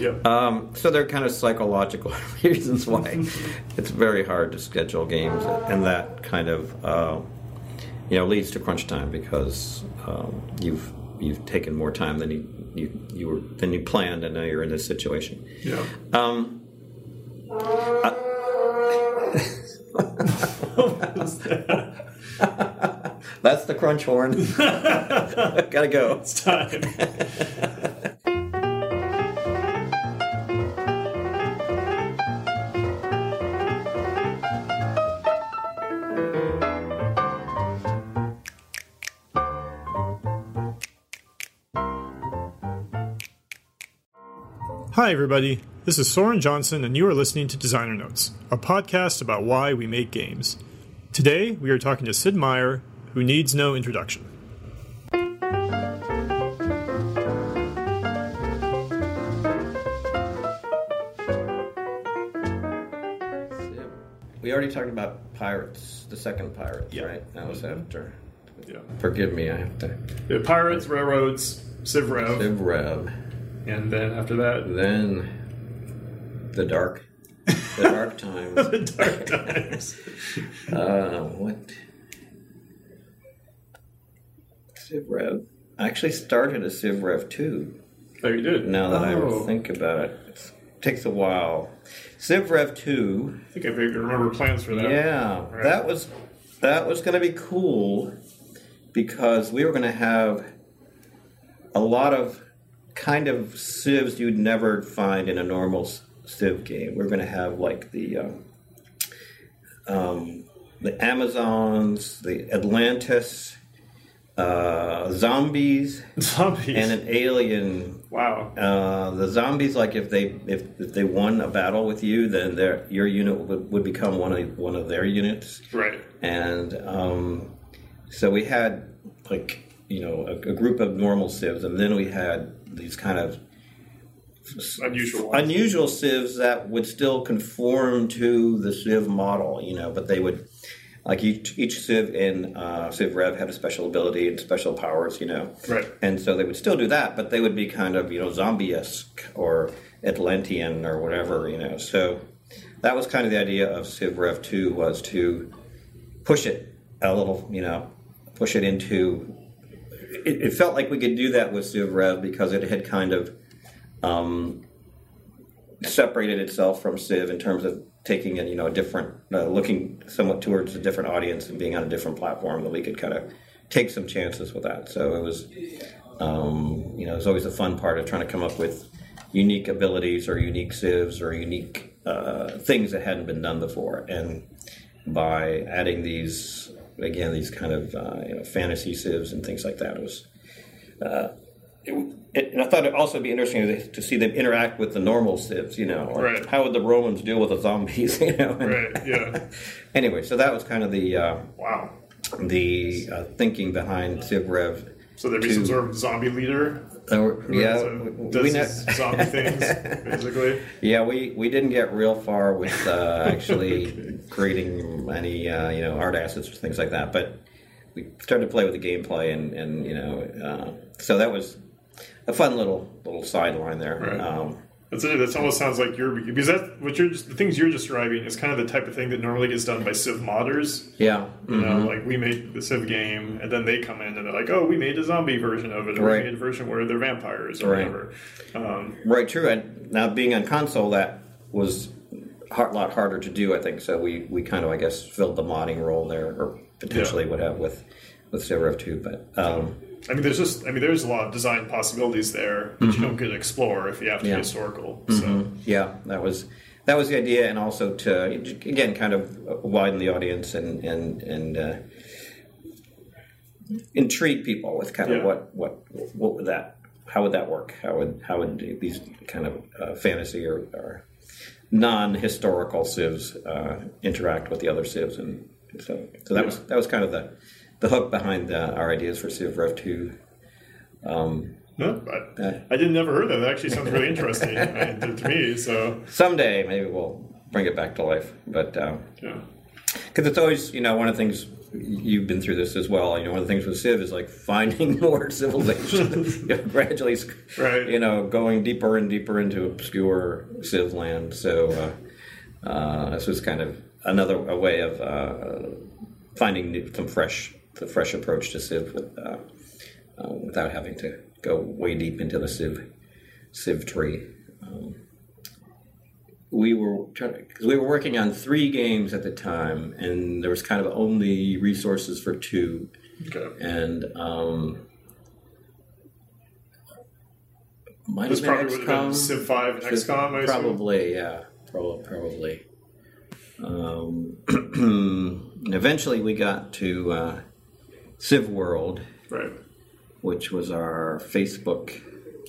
Yep. Um, so there are kind of psychological reasons why it's very hard to schedule games, and that kind of uh, you know leads to crunch time because um, you've you've taken more time than you, you you were than you planned, and now you're in this situation. Yeah. Um, that's the crunch horn. Gotta go. It's time. Hi, everybody. This is Soren Johnson, and you are listening to Designer Notes, a podcast about why we make games. Today, we are talking to Sid Meier, who needs no introduction. We already talked about Pirates, the second Pirates, Yeah. right? That was after. Yeah. Forgive me, I have to. The Pirates, Railroads, Civ Rev, Civ Rev. And then after that, Then the dark, the dark times. the Dark Times. Uh, what? Civ Rev. I actually started a Civ Rev 2. oh, you did? Now that Oh. I think about it, it takes a while. Civ Rev 2. I think I vaguely remember plans for that. Yeah, Right. that was that was going to be cool because we were going to have a lot of kind of civs you'd never find in a normal s- civ game. We're going to have like the um, um, the Amazons, the Atlantis, uh, zombies, Zombies. and an alien wow. uh, the zombies, like if they if, if they won a battle with you, then their your unit would, would become one of one of their units, Right. and um, so we had like you know a, a group of normal civs, and then we had these kind of Unusual. ones. unusual civs that would still conform to the civ model, you know, but they would like each each civ in uh, civ rev had a special ability and special powers, you know, Right. and so they would still do that, but they would be kind of, you know, zombie esque or Atlantean or whatever, you know. So that was kind of the idea of Civ Rev 2 was to push it a little, you know, push it into. It, it felt like we could do that with Civ because it had kind of um, separated itself from Civ in terms of taking it, you know, a different, uh, looking somewhat towards a different audience and being on a different platform that we could kind of take some chances with that. So it was, um, you know, it was always a fun part of trying to come up with unique abilities or unique civs or unique uh, things that hadn't been done before. And by adding these, again, these kind of uh, you know, fantasy civs and things like that, it was. Uh, it, it, and I thought it'd also be interesting to, to see them interact with the normal civs. You know, or Right. how would the Romans deal with the zombies? You know, Right. Yeah. anyway, so that was kind of the uh, Wow. the uh, thinking behind Civ Rev. So there'd be some sort of zombie leader. Uh, yeah, we, these zombie things basically. yeah, we, we didn't get real far with uh, actually creating any uh, you know art assets or things like that, but we started to play with the gameplay and, and you know uh, so that was a fun little little sideline there. Right. Um, That's it. That almost sounds like you're because that what you're just the things you're describing is kind of the type of thing that normally gets done by Civ modders. yeah, You know, like we made the Civ game, and then they come in and they're like, "Oh, we made a zombie version of it, or Right. we made a version where they're vampires, or Right. whatever." Um, Right, true. And now being on console, that was a lot harder to do. I think so. We we kind of I guess filled the modding role there, or potentially would have with with Civ Rev two. But um, I mean, there's just, I mean, there's a lot of design possibilities there that you don't get to explore if you have to Mm-hmm. Yeah. be historical. So, yeah, that was that was the idea, and also to again kind of widen the audience and and and uh, intrigue people with kind of Yeah. what what what would that how would that work? How would how would these kind of uh, fantasy or, or non-historical civs uh, interact with the other civs, and so so that was that was kind of the the hook behind uh, our ideas for Civ Rev two. Um, no, but Uh, I didn't never heard that. That actually sounds really interesting I to, to me. So, someday maybe we'll bring it back to life, but. Um, yeah. because it's always you know one of the things you've been through this as well. You know, one of the things with Civ is like finding more civilization, you know, gradually, Right. you know, going deeper and deeper into obscure Civ land. So uh, uh, this was kind of another a way of uh, finding new, some fresh, the fresh approach to Civ with, uh, uh, without having to go way deep into the Civ Civ tree. Um, we were because we were working on three games at the time, and there was kind of only resources for two, Okay. and um, might This have been probably would have been. Civ 5 and XCOM, I assume. Probably, yeah, probably. probably. Um, eventually, we got to uh, Civ World, Right. which was our Facebook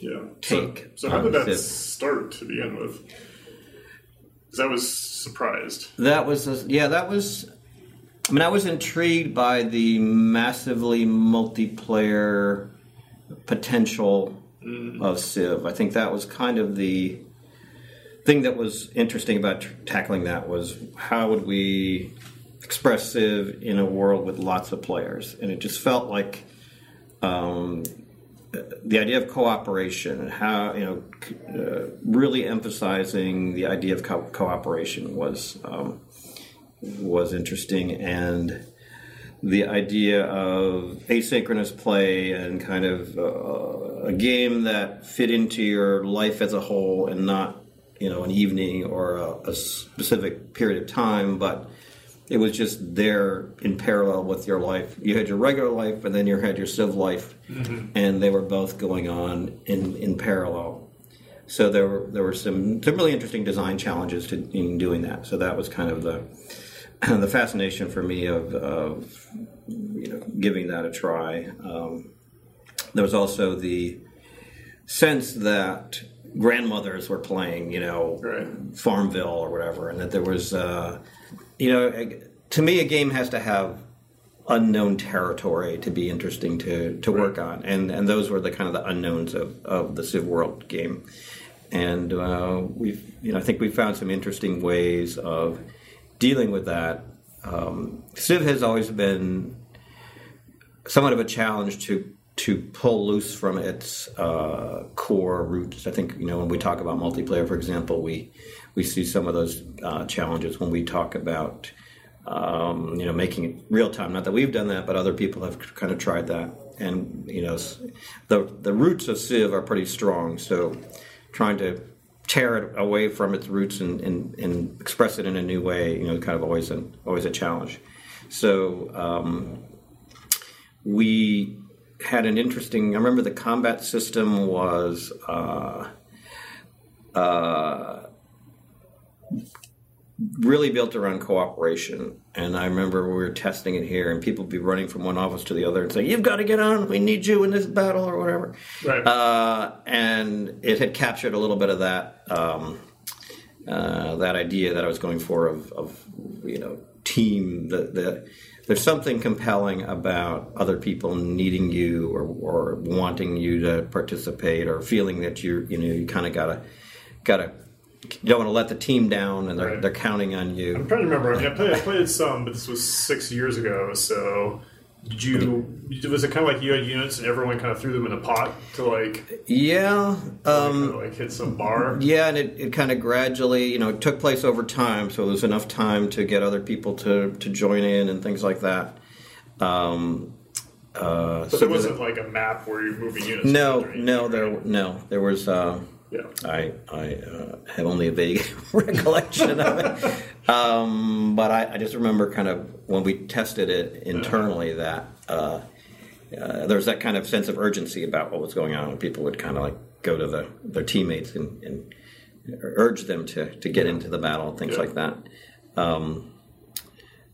Yeah. take. So, so how did that Civ. start to begin with? Because I was surprised. That was a, yeah. That was. I mean, I was intrigued by the massively multiplayer potential mm. of Civ. I think that was kind of the thing that was interesting about tr- tackling that was how would we express Civ in a world with lots of players, and it just felt like um, the idea of cooperation and how you know uh, really emphasizing the idea of co- cooperation was um, was interesting. And the idea of asynchronous play and kind of uh, a game that fit into your life as a whole and not you know an evening or a, a specific period of time but it was just there in parallel with your life you had your regular life and then you had your civ life and they were both going on in, in parallel so there were there were some some really interesting design challenges to in doing that so that was kind of the the fascination for me of, of you know giving that a try. Um, there was also the sense that grandmothers were playing, you know, Right. Farmville or whatever, and that there was, uh, you know, to me, a game has to have unknown territory to be interesting to, to work on, and and those were the kind of the unknowns of, of the Civ World game, and uh, we've, you know, I think we found some interesting ways of dealing with that. Um, Civ has always been somewhat of a challenge to to pull loose from its uh, core roots. I think you know when we talk about multiplayer, for example, we we see some of those uh, challenges when we talk about um, you know making it real time. Not that we've done that, but other people have kind of tried that. And you know the the roots of Civ are pretty strong, so trying to tear it away from its roots and, and, and express it in a new way, you know, kind of always an always a challenge. So um, we had an interesting. I remember the combat system was uh, uh, really built around cooperation. And I remember we were testing it here, and people would be running from one office to the other and saying, "You've got to get on. We need you in this battle, or whatever." Right. Uh, and it had captured a little bit of that um, uh, that idea that I was going for of, of you know team. The, the there's something compelling about other people needing you or, or wanting you to participate or feeling that you you know you kind of gotta gotta you don't want to let the team down and they're Right. they're counting on you. I'm trying to remember. I mean, I played, I played some, but this was six years ago. So, did you? Was it kind of like you had units and everyone kind of threw them in a pot to like, Yeah, um, kind of like hit some bar? Yeah, and it, it kind of gradually, you know, it took place over time, so there was enough time to get other people to, to join in and things like that. Um, uh, But so there wasn't like a map where you're moving units. no, around or anything, no, there, no, there was. Uh, Yeah. I I uh, have only a vague recollection of it, um, but I, I just remember kind of when we tested it internally that uh, uh, there was that kind of sense of urgency about what was going on, and people would kind of like go to the, their teammates and, and urge them to, to get into the battle and things Yeah. like that. Um,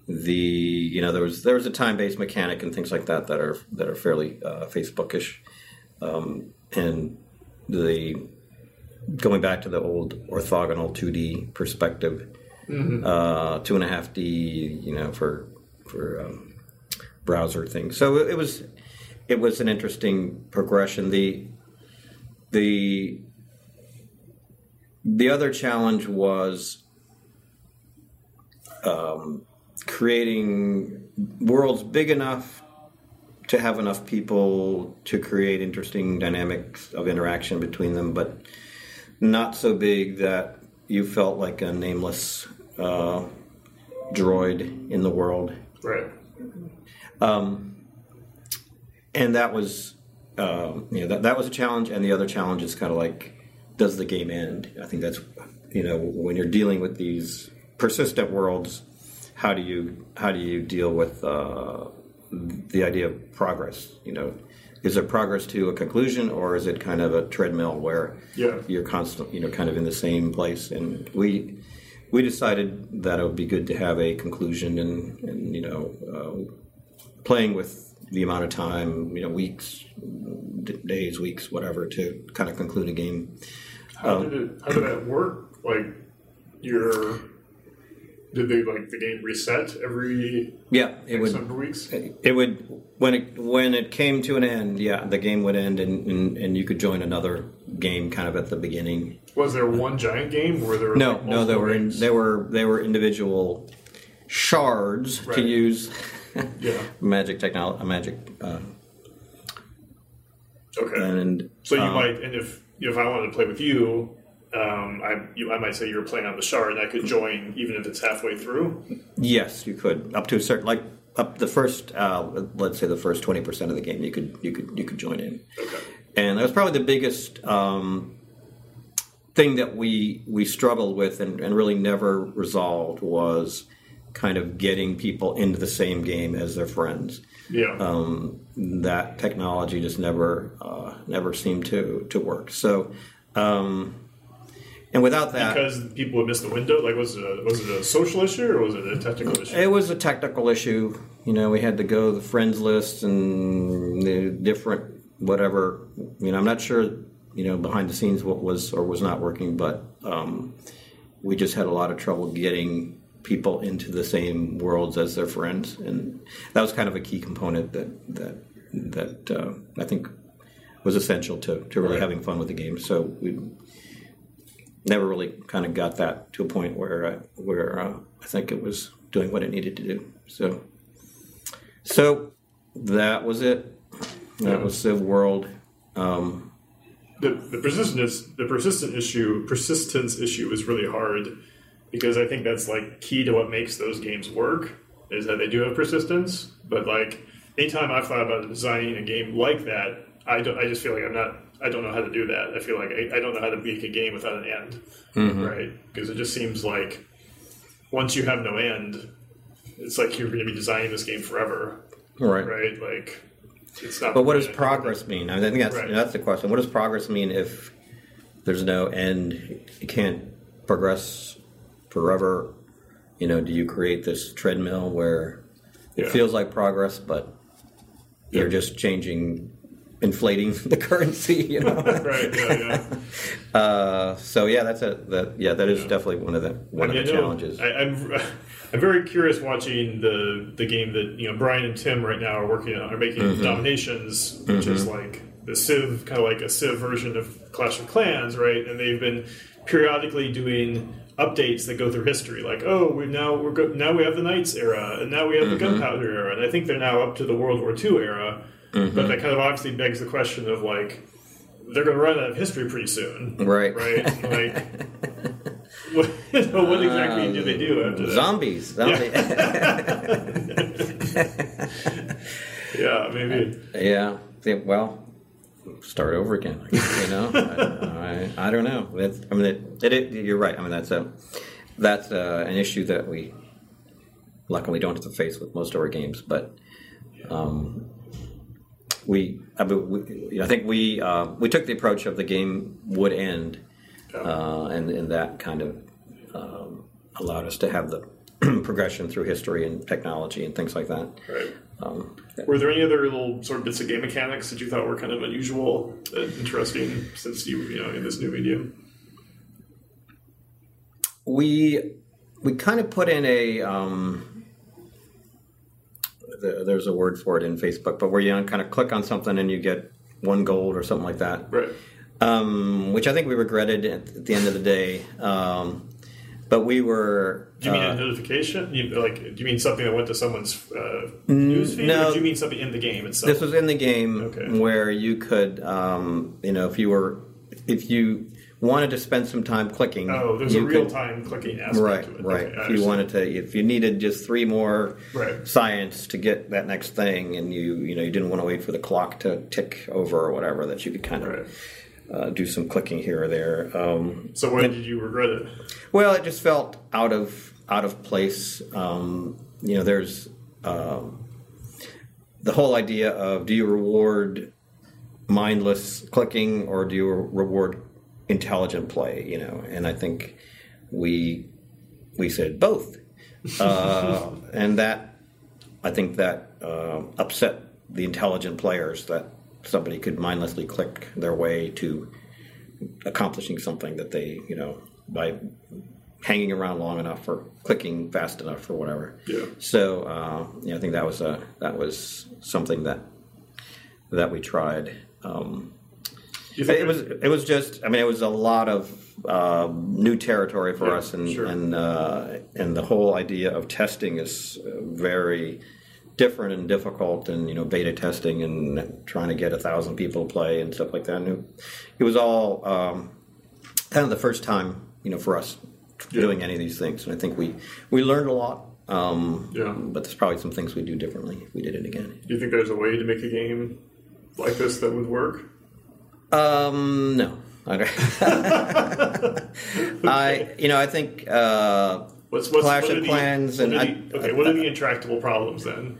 the you know there was there was a time based mechanic and things like that that are that are fairly uh, Facebookish, um, and the going back to the old orthogonal 2D perspective, uh, two and a half D, you know, for for um, browser things. So it, it was it was an interesting progression. The the the other challenge was um, creating worlds big enough to have enough people to create interesting dynamics of interaction between them, but not so big that you felt like a nameless uh, droid in the world. Right. Um, and that was, uh, you know, that, that was a challenge. And the other challenge is kind of like, does the game end? I think that's, you know, when you're dealing with these persistent worlds, how do you how do you deal with uh, the idea of progress? You know, is there progress to a conclusion, or is it kind of a treadmill where Yeah. you're constant, you know, kind of in the same place? And we we decided that it would be good to have a conclusion, and, and you know, uh, playing with the amount of time, you know, weeks, d- days, weeks, whatever, to kind of conclude a game. How did it? How did that work? Like, your did they like the game reset every Yeah, it would. weeks? It would when it when it came to an end. Yeah, the game would end, and, and, and you could join another game kind of at the beginning. Was there one giant game, or there were No, like, no, they were in, they were they were individual shards Right. to use Yeah. magic technology, magic, uh, Okay. and So you um, might, and if if I wanted to play with you, um, I you, I might say you were playing on the shard, and I could join even if it's halfway through. Yes, you could up to a certain like up the first uh, let's say the first twenty percent of the game you could you could you could join in. Okay. and that was probably the biggest um, thing that we we struggled with and, and really never resolved was kind of getting people into the same game as their friends. Yeah. Um, that technology just never uh, never seemed to to work. So. Um, and without that, because people would miss the window. Like, was it a, was it a social issue or was it a technical issue? It was a technical issue. You know, we had to go the friends list and the different whatever. You know, I'm not sure. You know, behind the scenes what was or was not working, but um, we just had a lot of trouble getting people into the same worlds as their friends, and that was kind of a key component that that that uh, I think was essential to, to really Right. having fun with the game. So we never really kind of got that to a point where uh, where uh, I think it was doing what it needed to do. So, so that was it. That was Civ World. Um, the the persistence the persistent issue persistence issue is really hard because I think that's like key to what makes those games work is that they do have persistence. But like anytime I've thought about designing a game like that, I. I just feel like I'm not. I don't know how to do that. I feel like I, I don't know how to make a game without an end, mm-hmm. right? Because it just seems like once you have no end, it's like you're going to be designing this game forever, right. right? Like it's not. But what does progress mean? I, mean, I think that's Right. that's the question. What does progress mean if there's no end? You can't progress forever. You know, do you create this treadmill where it Yeah. feels like progress, but you're Yeah. just changing, inflating the currency? You know. right? Yeah, yeah. uh, so yeah, that's a that yeah that is definitely one of the one I mean, of the I know- challenges. I, I'm I'm very curious watching the the game that you know Brian and Tim right now are working on are making Mm-hmm. Dominations, which is like the Civ kind of like a Civ version of Clash of Clans, right? And they've been periodically doing updates that go through history, like oh we now we're go- now we have the Knights era, and now we have Mm-hmm. the Gunpowder era, and I think they're now up to the World War II era. Mm-hmm. But that kind of obviously begs the question of like they're going to run out of history pretty soon, Right. Right? Like. What, what exactly do they do after that? Zombies. Zombie. Yeah, maybe. Yeah. yeah, Well, start over again. You know, I, I, I don't know. I mean, it, it, it- you're right. I mean, that's a that's uh an issue that we luckily don't have to face with most of our games. But um, we, I, we, I think we uh, we took the approach of the game would end, uh, and, and that kind of um, allowed us to have the progression through history and technology and things like that. Right. Um, Were there any other little sort of bits of game mechanics that you thought were kind of unusual and interesting since you you know in this new medium? we we kind of put in a um, the, there's a word for it in Facebook, but where you kind of click on something and you get one gold or something like that, Right. um, which I think we regretted at, at the end of the day. Um, but we were. Do you mean uh, a notification? You, like, do you mean something that went to someone's uh, newsfeed, no. or do you mean something in the game itself? This was in the game Okay. where you could, um, you know, if you were, if you wanted to spend some time clicking. oh, there's a could- real time clicking aspect Right, to it. right. Okay, if you wanted to, if you needed just three more Right. science to get that next thing, and you, you know, you didn't want to wait for the clock to tick over or whatever, that you could kind of Right. uh, do some clicking here or there. Um, So why did you regret it? well, it just felt out of out of place. Um, you know, there's um, the whole idea of do you reward mindless clicking or do you reward intelligent play? You know, and I think we we said both, uh, and that I think that uh, upset the intelligent players that somebody could mindlessly click their way to accomplishing something that they, you know, by hanging around long enough or clicking fast enough or whatever. Yeah. So, uh, yeah, I think that was a that was something that that we tried. Um, Do you think it was it was just I mean it was a lot of uh, new territory for Yeah, us and sure. and uh, and the whole idea of testing is uh, very different and difficult and you know beta testing and trying to get a thousand people to play and stuff like that. And it, it was all um, kind of the first time you know for us Yeah. doing any of these things, and I think we we learned a lot. Um, Yeah. But there's probably some things we do differently if we did it again. Do you think there's a way to make a game like this that would work? Um, no. Okay. I, you know, I think uh, What's, what's Clash of are the- Clans what and I- the- okay, what are the intractable problems then?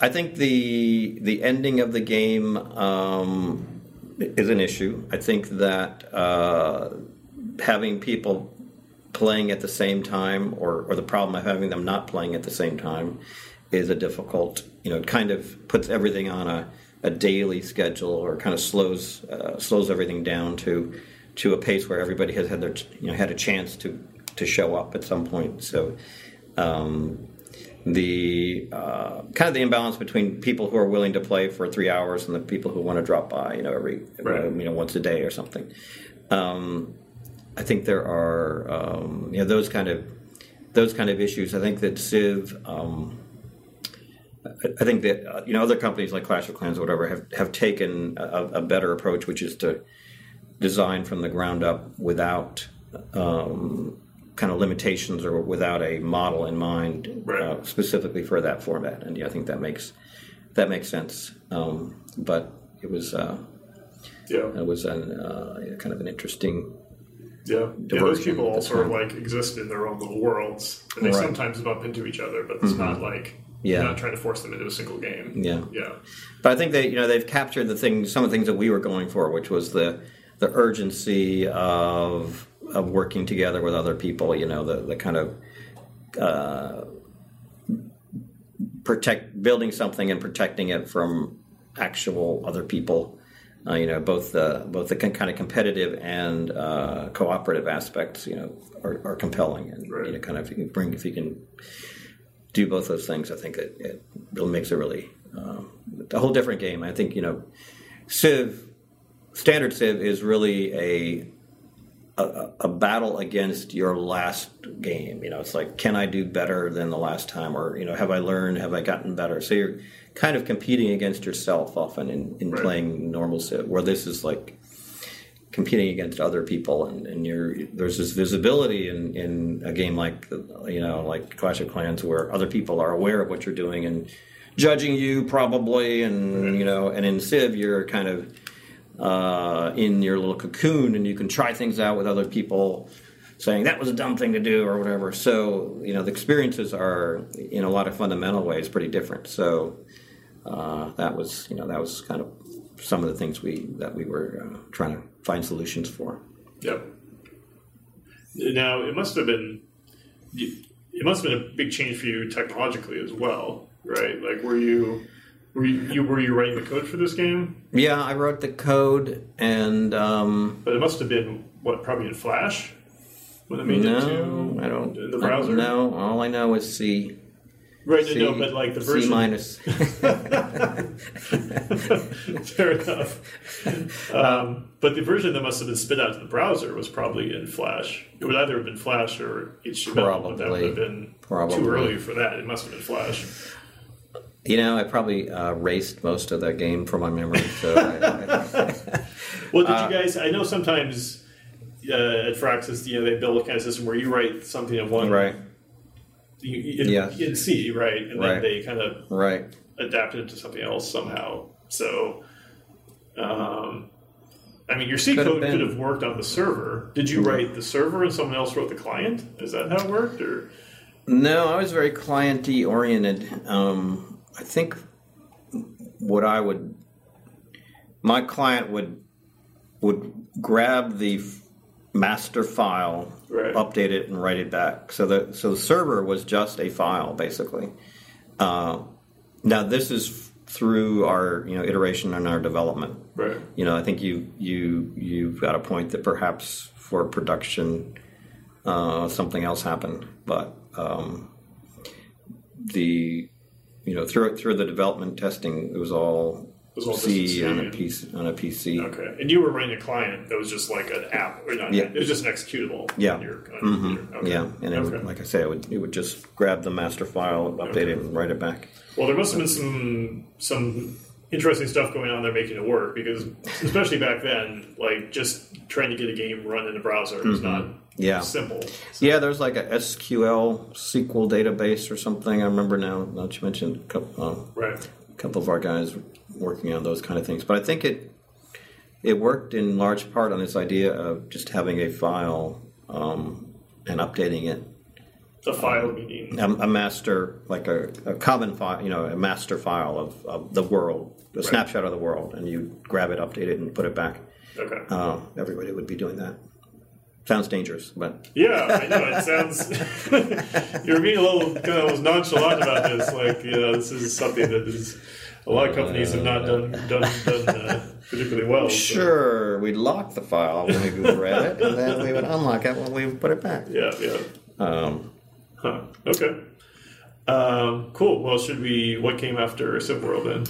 I think the the ending of the game um, is an issue. I think that uh, having people playing at the same time, or, or the problem of having them not playing at the same time, is a difficult. You know, it kind of puts everything on a, a daily schedule, or kind of slows uh, slows everything down to to a pace where everybody has had their you know had a chance to to show up at some point. So. Um, the uh, kind of the imbalance between people who are willing to play for three hours and the people who want to drop by, you know, every Right. you know once a day or something. Um, I think there are um, you know those kind of those kind of issues. I think that Civ. Um, I- I think that uh, you know other companies like Clash of Clans or whatever have have taken a, a better approach, which is to design from the ground up without um, kind of limitations or without a model in mind Right. uh, specifically for that format. And yeah, I think that makes that makes sense. Um, but it was uh, Yeah, it was an, uh, kind of an interesting. yeah. yeah those people all sort of like exist in their own little worlds, and they Right. sometimes bump into each other, but it's not like Yeah. you're not trying to force them into a single game. Yeah. yeah, But I think they, you know, they've captured the things, some of the things that we were going for, which was the the urgency of of working together with other people. You know, the the kind of uh, protect building something and protecting it from actual other people. Uh, you know, both the both the con- kind of competitive and uh, cooperative aspects. You know, are, are compelling, and Right. you know, kind of if you can bring if you can do both those things, I think it, it really makes it really um, a whole different game. I think you know, Civ, standard Civ is really a, a a battle against your last game. You know, it's like, can I do better than the last time, or you know, have I learned? Have I gotten better? So you're kind of competing against yourself often in, in Right. playing normal Civ, where this is like competing against other people and, and you're there's this visibility in, in a game like you know like Clash of Clans where other people are aware of what you're doing and judging you probably and you know and in Civ you're kind of uh, in your little cocoon and you can try things out with other people saying that was a dumb thing to do or whatever. So you know the experiences are in a lot of fundamental ways pretty different. So uh, that was you know that was kind of some of the things we that we were uh, trying to find solutions for. Yep. Now it must have been it must have been a big change for you technologically as well, right? Like, were you were you, were you writing the code for this game? Yeah, I wrote the code, and um, But it must have been what probably in Flash when it made it no, to I don't. in the browser. don't. All I know is C. Right, no, no, but like the C version. minus. Fair enough. Um, but the version that must have been spit out to the browser was probably in Flash. It would either have been Flash or HTML, but that would have been Probably. too early for that. It must have been Flash. You know, I probably uh, raced most of that game from my memory. So I, I, Well, did Uh, you guys? I know sometimes uh, at Firaxis, you know, they build a kind of system where you write something in one, right, you, in, Yeah. in C, right, and then they kind of right. adapt it to something else somehow. So, um, I mean, your C Could code been. could have worked on the server. Did you write the server and someone else wrote the client? Is that how it worked? Or No, I was very clienty oriented. Um, I think what I would, my client would would grab the master file, Right. update it, and write it back. So the so the server was just a file basically. Uh, now this is through our you know iteration and our development. right? You know, I think you you you've got a point that perhaps for production uh, something else happened, but um, the you know through through the development testing, it was all, It was all C on a. PC on a PC. Okay, and you were running a client that was just like an app, or not? Yeah. It was just an executable. Yeah. On your, on your hmm. Okay. Yeah, and it okay. would, like I say, it would it would just grab the master file, update it, and write it back. Well, there must have been some some interesting stuff going on there making it work because, especially back then, like just trying to get a game run in a browser was not Mm-hmm. Yeah. simple. Yeah, there's like a SQL SQL database or something. I remember now. Not you mentioned a couple, uh, Right. a couple of our guys working on those kind of things. But I think it it worked in large part on this idea of just having a file um, and updating it. The file meaning. A, a master, like a, a common file, you know, a master file of, of the world, a snapshot of the world, and you grab it, update it, and put it back. Okay. Uh, everybody would be doing that. Sounds dangerous, but Yeah, I know. It sounds. you're being a little kind of nonchalant about this. Like, you know, this is something that is. A lot of companies have not done done, done uh, particularly well. so- sure, we'd lock the file when we read it, and then we would unlock it when we put it back. Yeah, yeah. Um, Huh. Okay. Um, cool. Well, should we? What came after Civ-World then?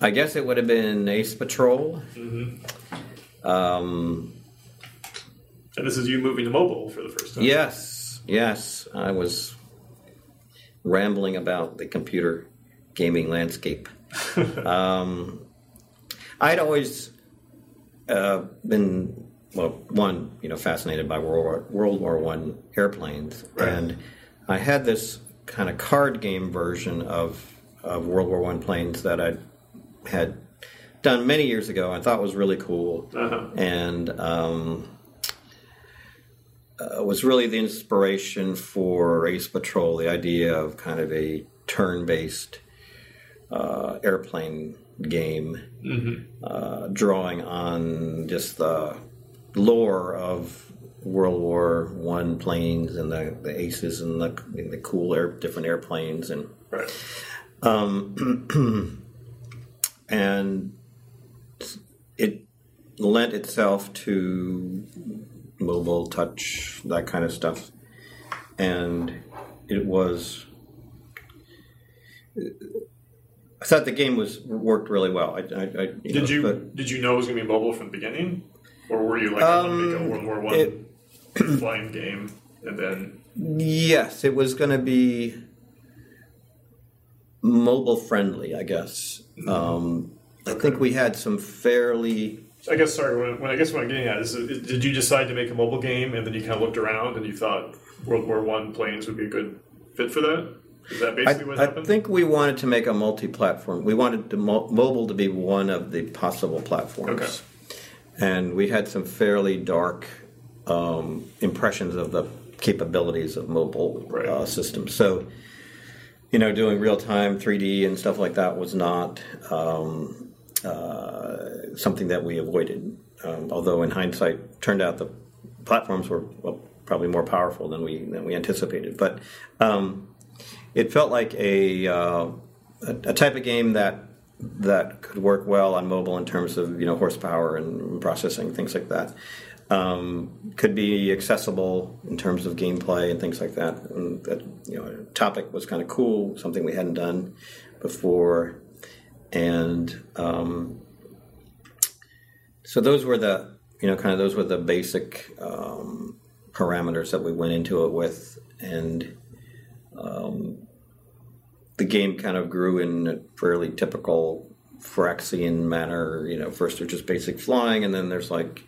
I guess it would have been Ace Patrol. Um, And this is you moving to mobile for the first time. yes, yes, I was rambling about the computer gaming landscape. um, I'd always uh, been well, one, you know, fascinated by World War, World War One airplanes, Right. and I had this kind of card game version of of World War One planes that I had done many years ago and thought was really cool, Uh-huh. and um, uh, was really the inspiration for Ace Patrol. The idea of kind of a turn-based uh, airplane game, uh, drawing on just the lore of World War One planes and the, the aces and the, the cool air, different airplanes and Right. um, and it lent itself to mobile touch that kind of stuff and it was I thought the game was worked really well. I, I, I, you Did know, you but- did you know it was going to be mobile from the beginning, or were you like to make a Um, World War One it- flying game and then Yes, it was going to be mobile friendly, I guess. Um, I think we had some fairly. I guess sorry. When, when I guess what I'm getting at is, is, did you decide to make a mobile game and then you kind of looked around and you thought World War One planes would be a good fit for that? Is that I, basically what I think we wanted to make a multi-platform. We wanted the mo- mobile to be one of the possible platforms, Okay. and we had some fairly dark um, impressions of the capabilities of mobile Right. uh, systems. So, you know, doing real-time 3D and stuff like that was not um, uh, something that we avoided. Um, although, in hindsight, turned out the platforms were well, probably more powerful than we than we anticipated. But um, it felt like a, uh, a a type of game that that could work well on mobile in terms of you know horsepower and processing things like that. um, could be accessible in terms of gameplay and things like that. And that you know, topic was kind of cool, something we hadn't done before, and um, so those were the you know kind of those were the basic um, parameters that we went into it with, and um, the game kind of grew in a fairly typical Firaxian manner. You know, first there's just basic flying, and then there's like,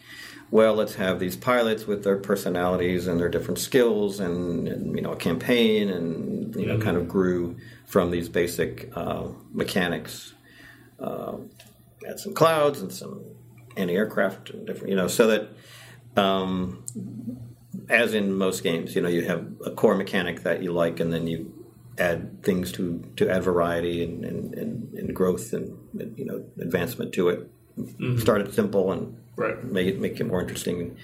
well, let's have these pilots with their personalities and their different skills, and, and you know, a campaign, and you know, kind of grew from these basic uh, mechanics. Uh, had some clouds and some anti-aircraft and different, you know, so that. Um, as in most games, you know, you have a core mechanic that you like, and then you add things to to add variety and and, and, and growth and, and, you know advancement to it. Mm-hmm. Start it simple and right. make it make it more interesting and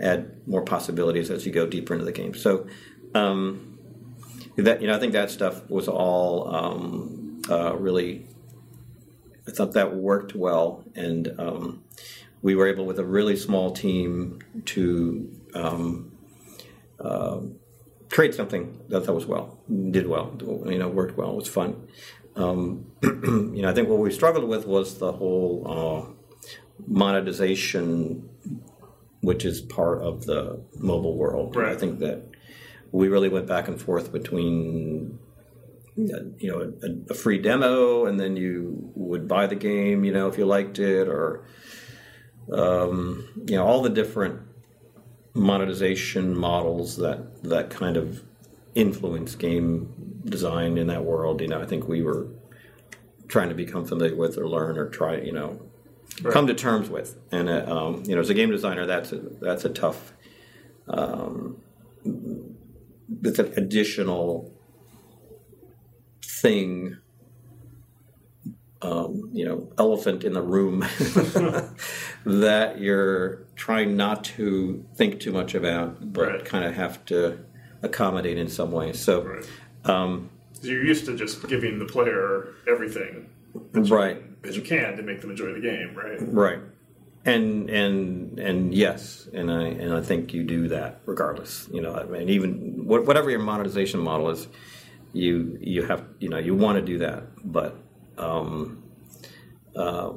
add more possibilities as you go deeper into the game. So um, that you know I think that stuff was all um, uh, really I thought that worked well and um, we were able with a really small team to um, uh, create something that that was well, did well, you know, worked well, was fun. Um, you know, I think what we struggled with was the whole uh, monetization, which is part of the mobile world. Right. I think that we really went back and forth between you know a, a, free demo and then you would buy the game you know if you liked it or um, you know all the different monetization models that that kind of influence game design in that world. You know, I think we were trying to become familiar with or learn or try, you know, right. come to terms with. And uh, um, you know, as a game designer, that's a, that's a tough. Um, it's an additional thing um, you know elephant in the room that you're trying not to think too much about, but right. kind of have to accommodate in some way. So, right. um, you're used to just giving the player everything, that right? You, that you can to make them enjoy the game, right? Right. And and and yes, and I and I think you do that regardless. You know, I mean, even whatever your monetization model is, you you have you know you want to do that, but um, uh,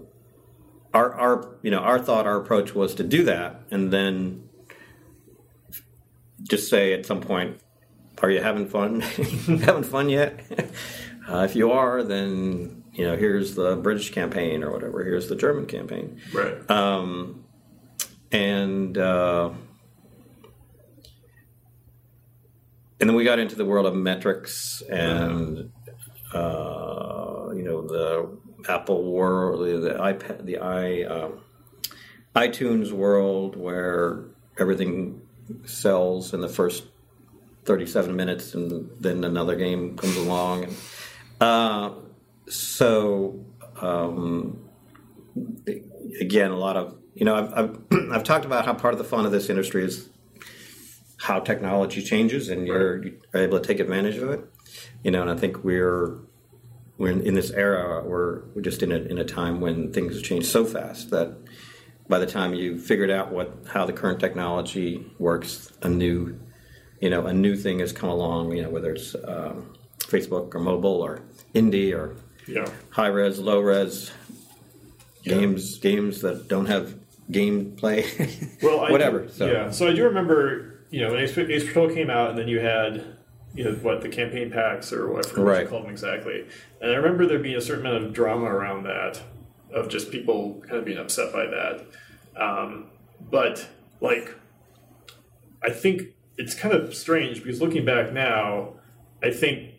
our our you know our thought, our approach was to do that, and then just say at some point, "Are you having fun? having fun yet? uh, if you are, then you know here's the British campaign or whatever. Here's the German campaign." Right. Um, and uh, and then we got into the world of metrics and uh, you know the Apple world, the, iPad, the i um, iTunes world, where everything sells in the first 37 minutes, and then another game comes along. And, uh, so, um, again, a lot of you know, I've, I've, I've talked about how part of the fun of this industry is how technology changes, and you're, you're able to take advantage of it. You know, and I think we're we're in, in this era. We're, we're just in a, in a time when things change so fast that by the time you figured out what how the current technology works, a new you know a new thing has come along. You know whether it's um, Facebook or mobile or indie or yeah. high res, low res yeah. games games that don't have gameplay. well, whatever. Do, so. Yeah. So I do remember you know when Ace, Ace Patrol came out, and then you had you know what the campaign packs or what right. you call them exactly. And I remember there being a certain amount of drama around that, of just people kind of being upset by that. Um, but like, I think it's kind of strange because looking back now, I think,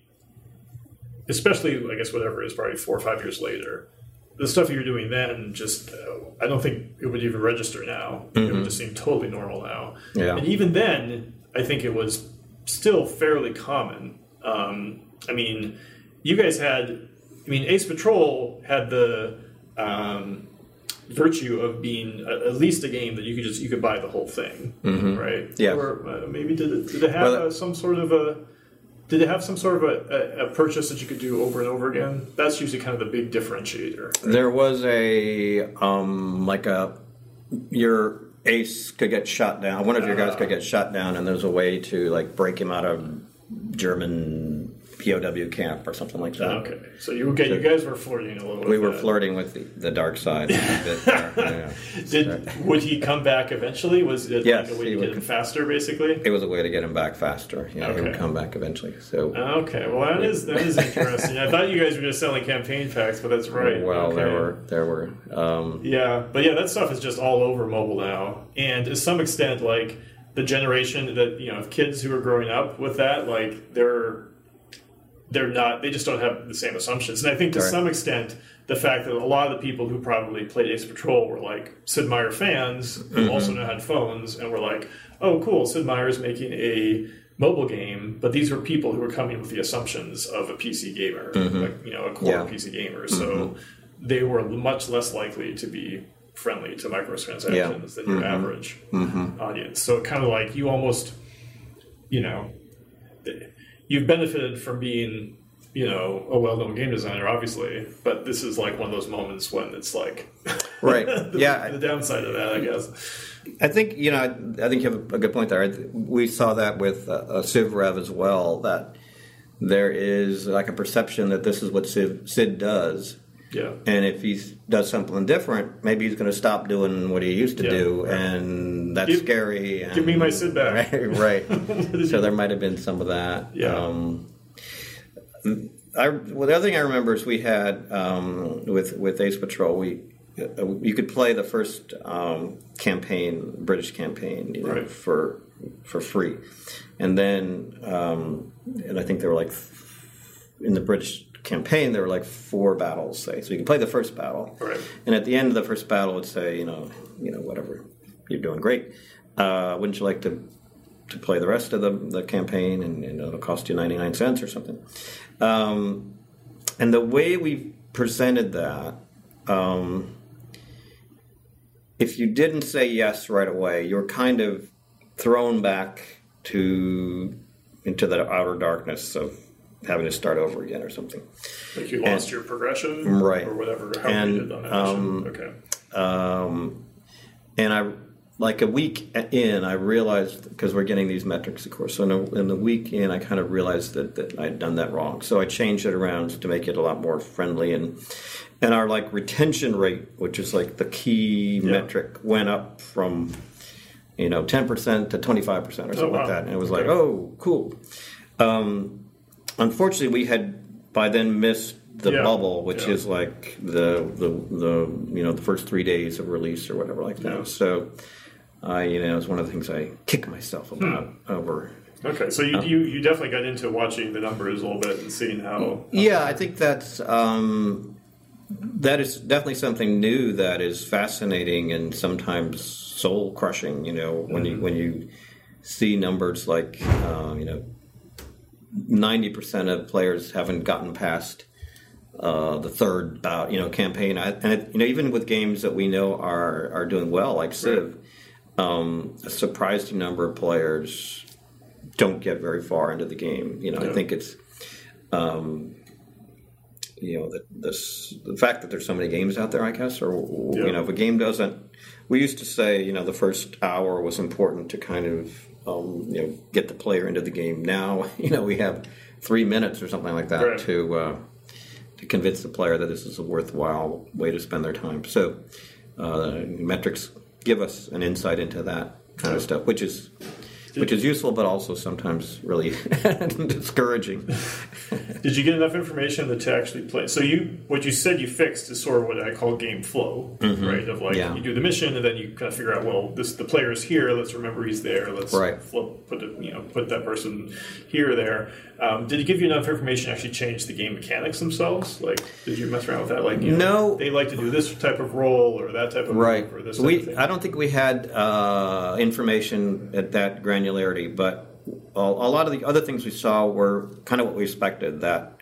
especially I guess whatever is probably four or five years later, the stuff you're doing then just uh, I don't think it would even register now. Mm-hmm. It would mm-hmm. just seem totally normal now. Yeah. And even then, I think it was still fairly common. Um, I mean, you guys had, I mean, Ace Patrol had the um, virtue of being a, at least a game that you could just you could buy the whole thing, mm-hmm. right? Yeah. Or uh, maybe did it, did it have well, some sort of a did it have some sort of a, a, a, purchase that you could do over and over again? That's usually kind of the big differentiator. Right? There was a um, like a your Ace could get shot down. One of your guys could uh. get shot down, and there's a way to like break him out of German POW camp or something like that. Okay, so you okay, you guys were flirting a little. We were that. flirting with the, the dark side. there, yeah. Did would he come back eventually? Was it Yes, like a way to would get him faster, basically? It was a way to get him back faster. You know, he would come back eventually. So, Okay, well that is that is interesting. I thought you guys were just selling campaign packs, but that's right. well, okay. there were there were. Um, Yeah, but yeah, that stuff is just all over mobile now, and to some extent, like the generation that you know, of kids who are growing up with that, like they're they're not, they just don't have the same assumptions. And I think to Right. some extent, the fact that a lot of the people who probably played Ace Patrol were like Sid Meier fans who Mm-hmm. also know had phones and were like, oh, cool, Sid Meier's making a mobile game, but these were people who were coming with the assumptions of a PC gamer, like you know, a core Mm-hmm. Yeah. PC gamer. So they were much less likely to be friendly to microtransactions Yeah. Mm-hmm. than your average audience. So kind of like you almost, you know, you've benefited from being, you know, a well-known game designer, obviously, but this is like one of those moments when it's like, right. the, yeah. the downside of that, I guess. I think you know. I, I think you have a good point there. We saw that with uh, uh, Civ Rev as well. That there is like a perception that this is what Sid, Sid does, Yeah. and if he does something different, maybe he's going to stop doing what he used to Yeah, do, right. and that's Give- scary. And, give me my Sid back. Right. right. so there might have been some of that. Yeah. Um, I, well, the other thing I remember is we had um, with with Ace Patrol. We uh, you could play the first um, campaign, British campaign, you know, Right. for for free, and then um, and I think there were like in the British campaign there were like four battles, say. So you can play the first battle, Right. and at the end of the first battle, it'd say, you know, you know, whatever, you're doing great. Uh, wouldn't you like to to play the rest of the, the campaign, and, and it'll cost you ninety nine cents or something? Um, and the way we presented that, um, if you didn't say yes right away, you're kind of thrown back to into the outer darkness of having to start over again or something. Like you lost your progression, Right. or whatever. How And, you did on um. Okay. Um, and I, like a week in, I realized because we're getting these metrics, of course. So in, a, in the week in, I kind of realized that, that I'd done that wrong. So I changed it around to make it a lot more friendly and and our like retention rate, which is like the key Yeah. metric, went up from you know ten percent to twenty five percent or something wow. like that. And it was Okay. like, oh, cool. Um, unfortunately, we had by then missed the Yeah. bubble, which Yeah. is like the, the the you know the first three days of release or whatever like that. Yeah. So, I you know it's one of the things I kick myself about Hmm. over. Okay, so you, Um, you you definitely got into watching the numbers a little bit and seeing how. Yeah, I think that's um, that is definitely something new that is fascinating and sometimes soul crushing. You know, when you when you see numbers like uh, you know ninety percent of players haven't gotten past uh, the third bout, you know, campaign. I, and it, you know, even with games that we know are are doing well, like Civ, um, a surprising number of players don't get very far into the game. You know, Yeah. I think it's um, you know the, this the fact that there's so many games out there, I guess, or Yeah. you know, if a game doesn't. We used to say, you know, the first hour was important to kind of um, you know get the player into the game. Now, you know, we have three minutes or something like that Right. to uh, to convince the player that this is a worthwhile way to spend their time. So, uh, metrics give us an insight into that kind of stuff, which is which is useful, but also sometimes really discouraging. Did you get enough information that to actually play? So you, what you said you fixed is sort of what I call game flow, right? Of like Mm-hmm. Yeah. you do the mission and then you kind of figure out, well, this the player is here. Let's remember he's there. Let's Right. flip, put it, you know, put that person here or there. Um, did it give you enough information to actually change the game mechanics themselves? Like, did you mess around with that? Like, you know, No. they like to do this type of role or that type of right. move or this type of We thing. I don't think we had uh, information at that granularity, but a, a lot of the other things we saw were kind of what we expected. That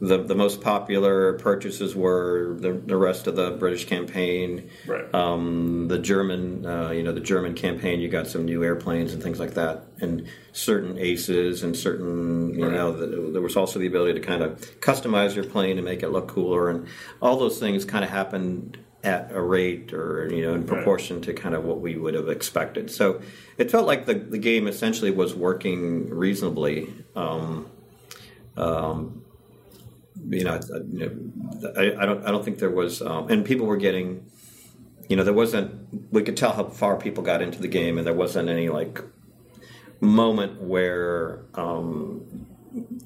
the the most popular purchases were the, the rest of the British campaign. right. um, the German, uh, you know, the German campaign. You got some new airplanes and things like that, and certain aces and certain, you Right. know, the, there was also the ability to kind of customize your plane and make it look cooler, and all those things kind of happened at a rate or you know in proportion right. to kind of what we would have expected. So it felt like the the game essentially was working reasonably. Um, um, you know, I, I, don't I don't think there was, um, and people were getting, you know, there wasn't. We could tell how far people got into the game, and there wasn't any like moment where um,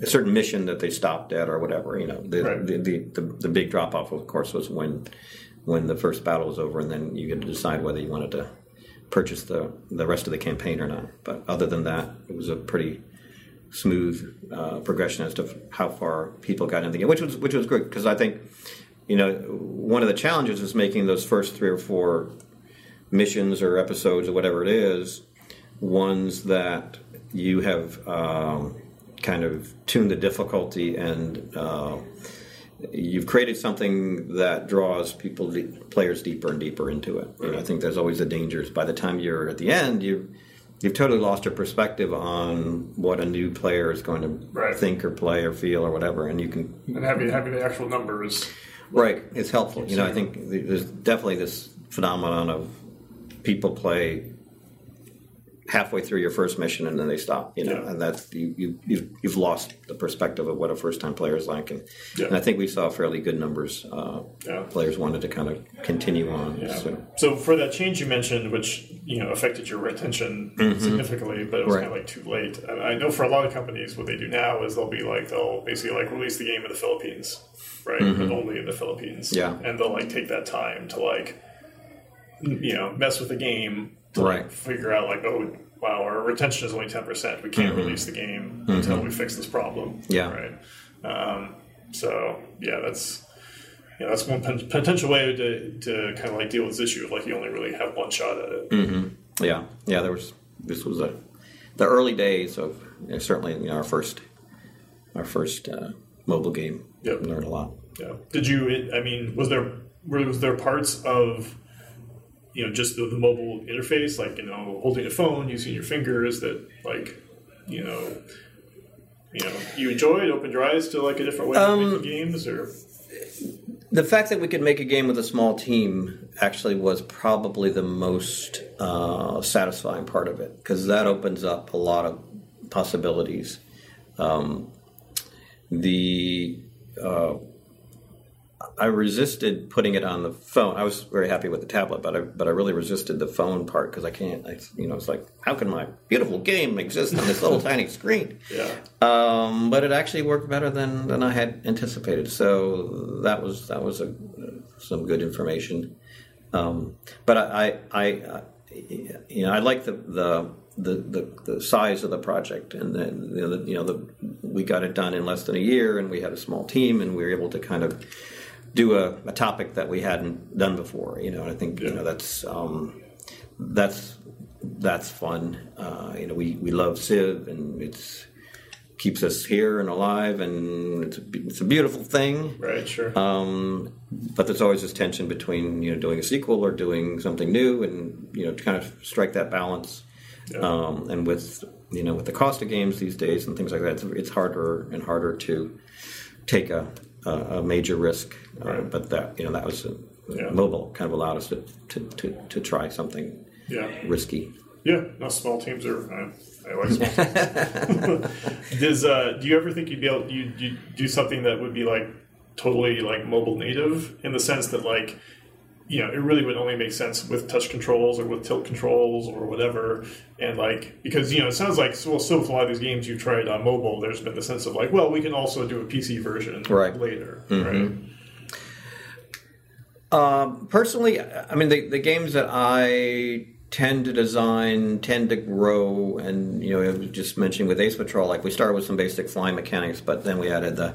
a certain mission that they stopped at or whatever. You know, the right. the, the, the, the, big drop off, of course, was when when the first battle was over, and then you get to decide whether you wanted to purchase the the rest of the campaign or not. But other than that, it was a pretty smooth uh, progression as to how far people got into the game, which was which was good because I think you know one of the challenges is making those first three or four missions or episodes or whatever it is ones that you have um, kind of tuned the difficulty and uh, you've created something that draws people players deeper and deeper into it. And I think there's always the dangers. By the time you're at the end, you you've totally lost your perspective on what a new player is going to right. think or play or feel or whatever, and you can and having having the actual numbers. Right, it's helpful. You know, I think there's definitely this phenomenon of people play halfway through your first mission and then they stop you know yeah. and that's you, you you've, you've lost the perspective of what a first time player is like and, yeah. and, i think we saw fairly good numbers uh, yeah. players wanted to kind of continue on so. so. for that change you mentioned which you know affected your retention mm-hmm. significantly but it was right. kind of like too late and i know for a lot of companies what they do now is they'll be like they'll basically like release the game in the philippines right mm-hmm. but only in the philippines yeah and they'll like take that time to like you know mess with the game to right. like, figure out like oh wow our retention is only 10% we can't mm-hmm. release the game mm-hmm. until we fix this problem yeah right um, so yeah that's yeah that's one potential way to, to kind of like deal with this issue of like you only really have one shot at it mm-hmm. yeah yeah there was this was a the early days of you know, certainly you know, our first our first uh, mobile game yep. learned a lot yeah did you i mean was there was there parts of you know just the, the, mobile interface like you know holding a phone using your fingers that like you know you know you enjoyed opened your eyes to like a different way um, of making games or? the fact that we could make a game with a small team actually was probably the most uh, satisfying part of it because that opens up a lot of possibilities. Um, the uh, I resisted putting it on the phone. I was very happy with the tablet, but I but I really resisted the phone part because I can't. I, you know, it's like how can my beautiful game exist on this little tiny screen? Yeah. Um, but it actually worked better than than I had anticipated. So that was that was a, some good information. Um, but I, I, I, you know, I like the the the, the, the, size of the project and then you know, the, you know the, we got it done in less than a year and we had a small team and we were able to kind of do a, a topic that we hadn't done before. You know, and I think yeah. you know that's um, that's that's fun. Uh, you know, we, we love Civ, and it's keeps us here and alive, and it's a, it's a beautiful thing. Right, sure. Um, but there's always this tension between you know doing a sequel or doing something new, and you know to kind of strike that balance. Yeah. Um, and with you know with the cost of games these days and things like that, it's, it's harder and harder to take a a, a major risk. Uh, right. Uh, but that you know that was a, yeah. mobile kind of allowed us to to, to, to try something yeah. risky. Yeah, no, small teams are. Uh, I like small teams. Does uh, do you ever think you'd be able you do something that would be like totally like mobile native in the sense that like you know, it really would only make sense with touch controls or with tilt controls or whatever. And like, because, you know, it sounds like, well, so with a lot of these games you've tried on mobile, there's been the sense of like, well, we can also do a PC version right. later, mm-hmm. right? Um, personally, I mean, the, the games that I tend to design tend to grow and you know I was just mentioning with ace patrol like we started with some basic flying mechanics but then we added the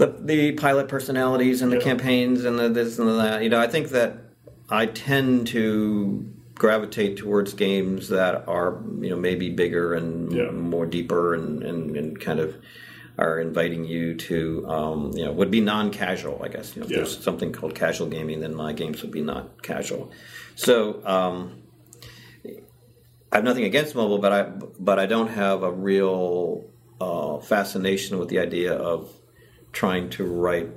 the the pilot personalities and the yeah. campaigns and the this and the that. You know, I think that I tend to gravitate towards games that are you know maybe bigger and yeah. more deeper and, and, and kind of are inviting you to um, you know would be non-casual I guess you know yeah. there's something called casual gaming then my games would be not casual so um, I have nothing against mobile but I but I don't have a real uh, fascination with the idea of trying to write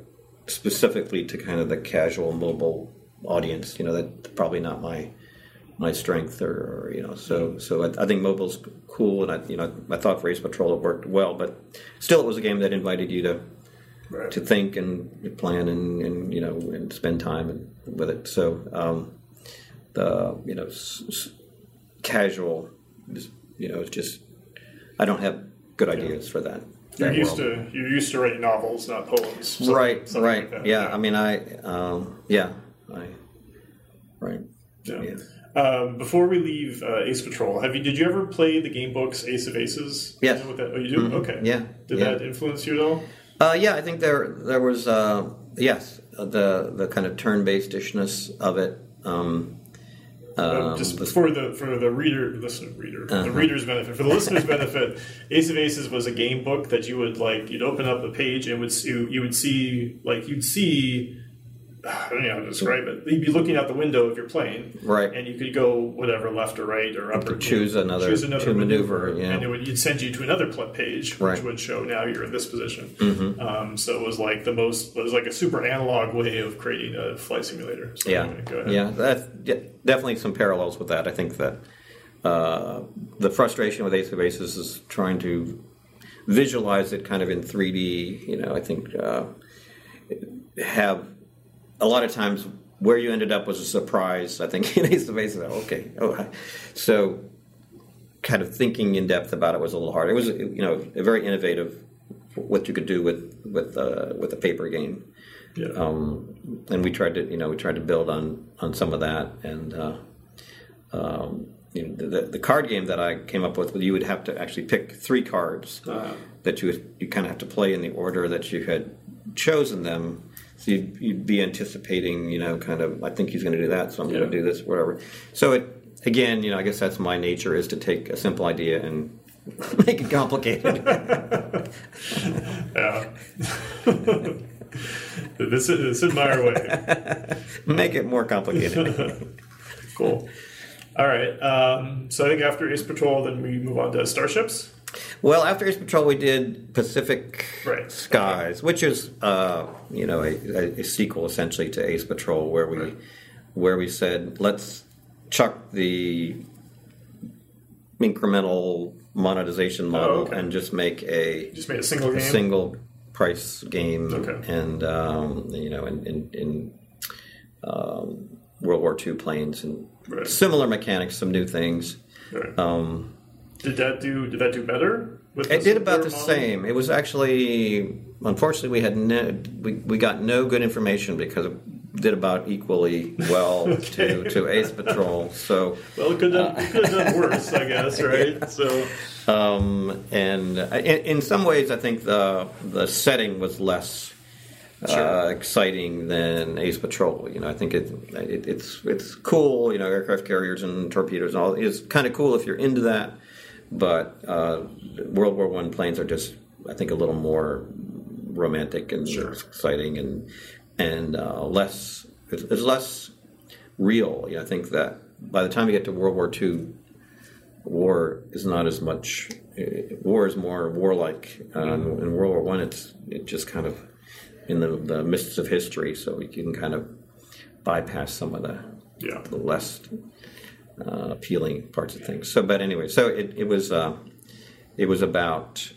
specifically to kind of the casual mobile audience. You know, that's probably not my my strength, or, or you know. So so I, I think mobile's cool, and I you know I thought Ace Patrol worked well, but still it was a game that invited you to Right. to think and plan and, and you know and spend time and, with it. So um, the you know s- s- casual, is, you know, it's just I don't have good ideas for that. You're used world. to you're used to writing novels, not poems. Something- right, something right, like that. yeah. I mean, I um, yeah, I right, Yeah. yeah. Um, before we leave uh, Ace Patrol, have you did you ever play the game books Ace of Aces? Yes. You know that, oh, you do. Okay. Yeah, Did yeah. that influence you at all? Uh, yeah, I think there there was uh, yes the the kind of turn based ishness of it. Um, um, just the- for the for the reader, listener, reader, the Uh-huh. reader's benefit, for the listener's benefit, Ace of Aces was a game book that you would like. You'd open up a page and would see, you would see like you'd see. I don't know how to describe it. You'd be looking out the window if you're playing, Right. And you could go whatever left or right or up or choose another- choose another to maneuver, yeah. and it would you'd send you to another page, which Right. Mm-hmm. would show now you're in this position. Um, so it was like the most. It was like a super analog way of creating a flight simulator. So Yeah, go ahead. yeah, that's yeah, definitely some parallels with that. I think that uh, the frustration with Ace of Aces is trying to visualize it kind of in 3D. You know, I think uh, have a lot of times where you ended up was a surprise. I think in Ace of Aces, okay, oh, so kind of thinking in depth about it was a little hard. It was, you know, a very innovative what you could do with with uh, with a paper game Yeah. um, and we tried to you know we tried to build on on some of that and uh, um, you know, the, the card game that I came up with you would have to actually pick three cards Uh, that you would, you kind of have to play in the order that you had chosen them so you'd, you'd be anticipating you know kind of I think he's going to do that so I'm Yeah. going to do this whatever so it again you know I guess that's my nature is to take a simple idea and make it complicated Yeah. this, is, this is my way. make it more complicated Cool. All right. Um, so I think after Ace Patrol, then we move on to Starships. Well, after Ace Patrol, we did Pacific Right. Skies, which is uh, you know a, a, sequel essentially to Ace Patrol, where we Right. where we said let's chuck the incremental monetization model Oh, okay. and just make a, Just made a single a game. single price game, Okay. and um, you know in in, in um, World War II planes and Right. similar mechanics, some new things. Right. Um, did that do? Did that do better? With It did about the model? same. It was actually, unfortunately, we had no, we, we got no good information because it did about equally well to, to Ace Patrol. So, Well, it could have, it could have done worse, I guess. Right. So um, and uh, in, in some ways, I think the the setting was less Sure. uh, exciting than Ace Patrol. You know, I think it, it it's it's cool. You know, aircraft carriers and torpedoes and all. It's kind of cool if you're into that. But uh, World War One planes are just, I think, a little more romantic and Sure. exciting and and uh, less. It's, it's less real. You know, I think that by the time you get to World War Two, war is not as much. uh, War is more warlike. Um, in World War One, it's it just kind of in the, the mists of history, so you can kind of bypass some of the, yeah. the less uh, appealing parts of things. So, but anyway, so it, it was uh, it was about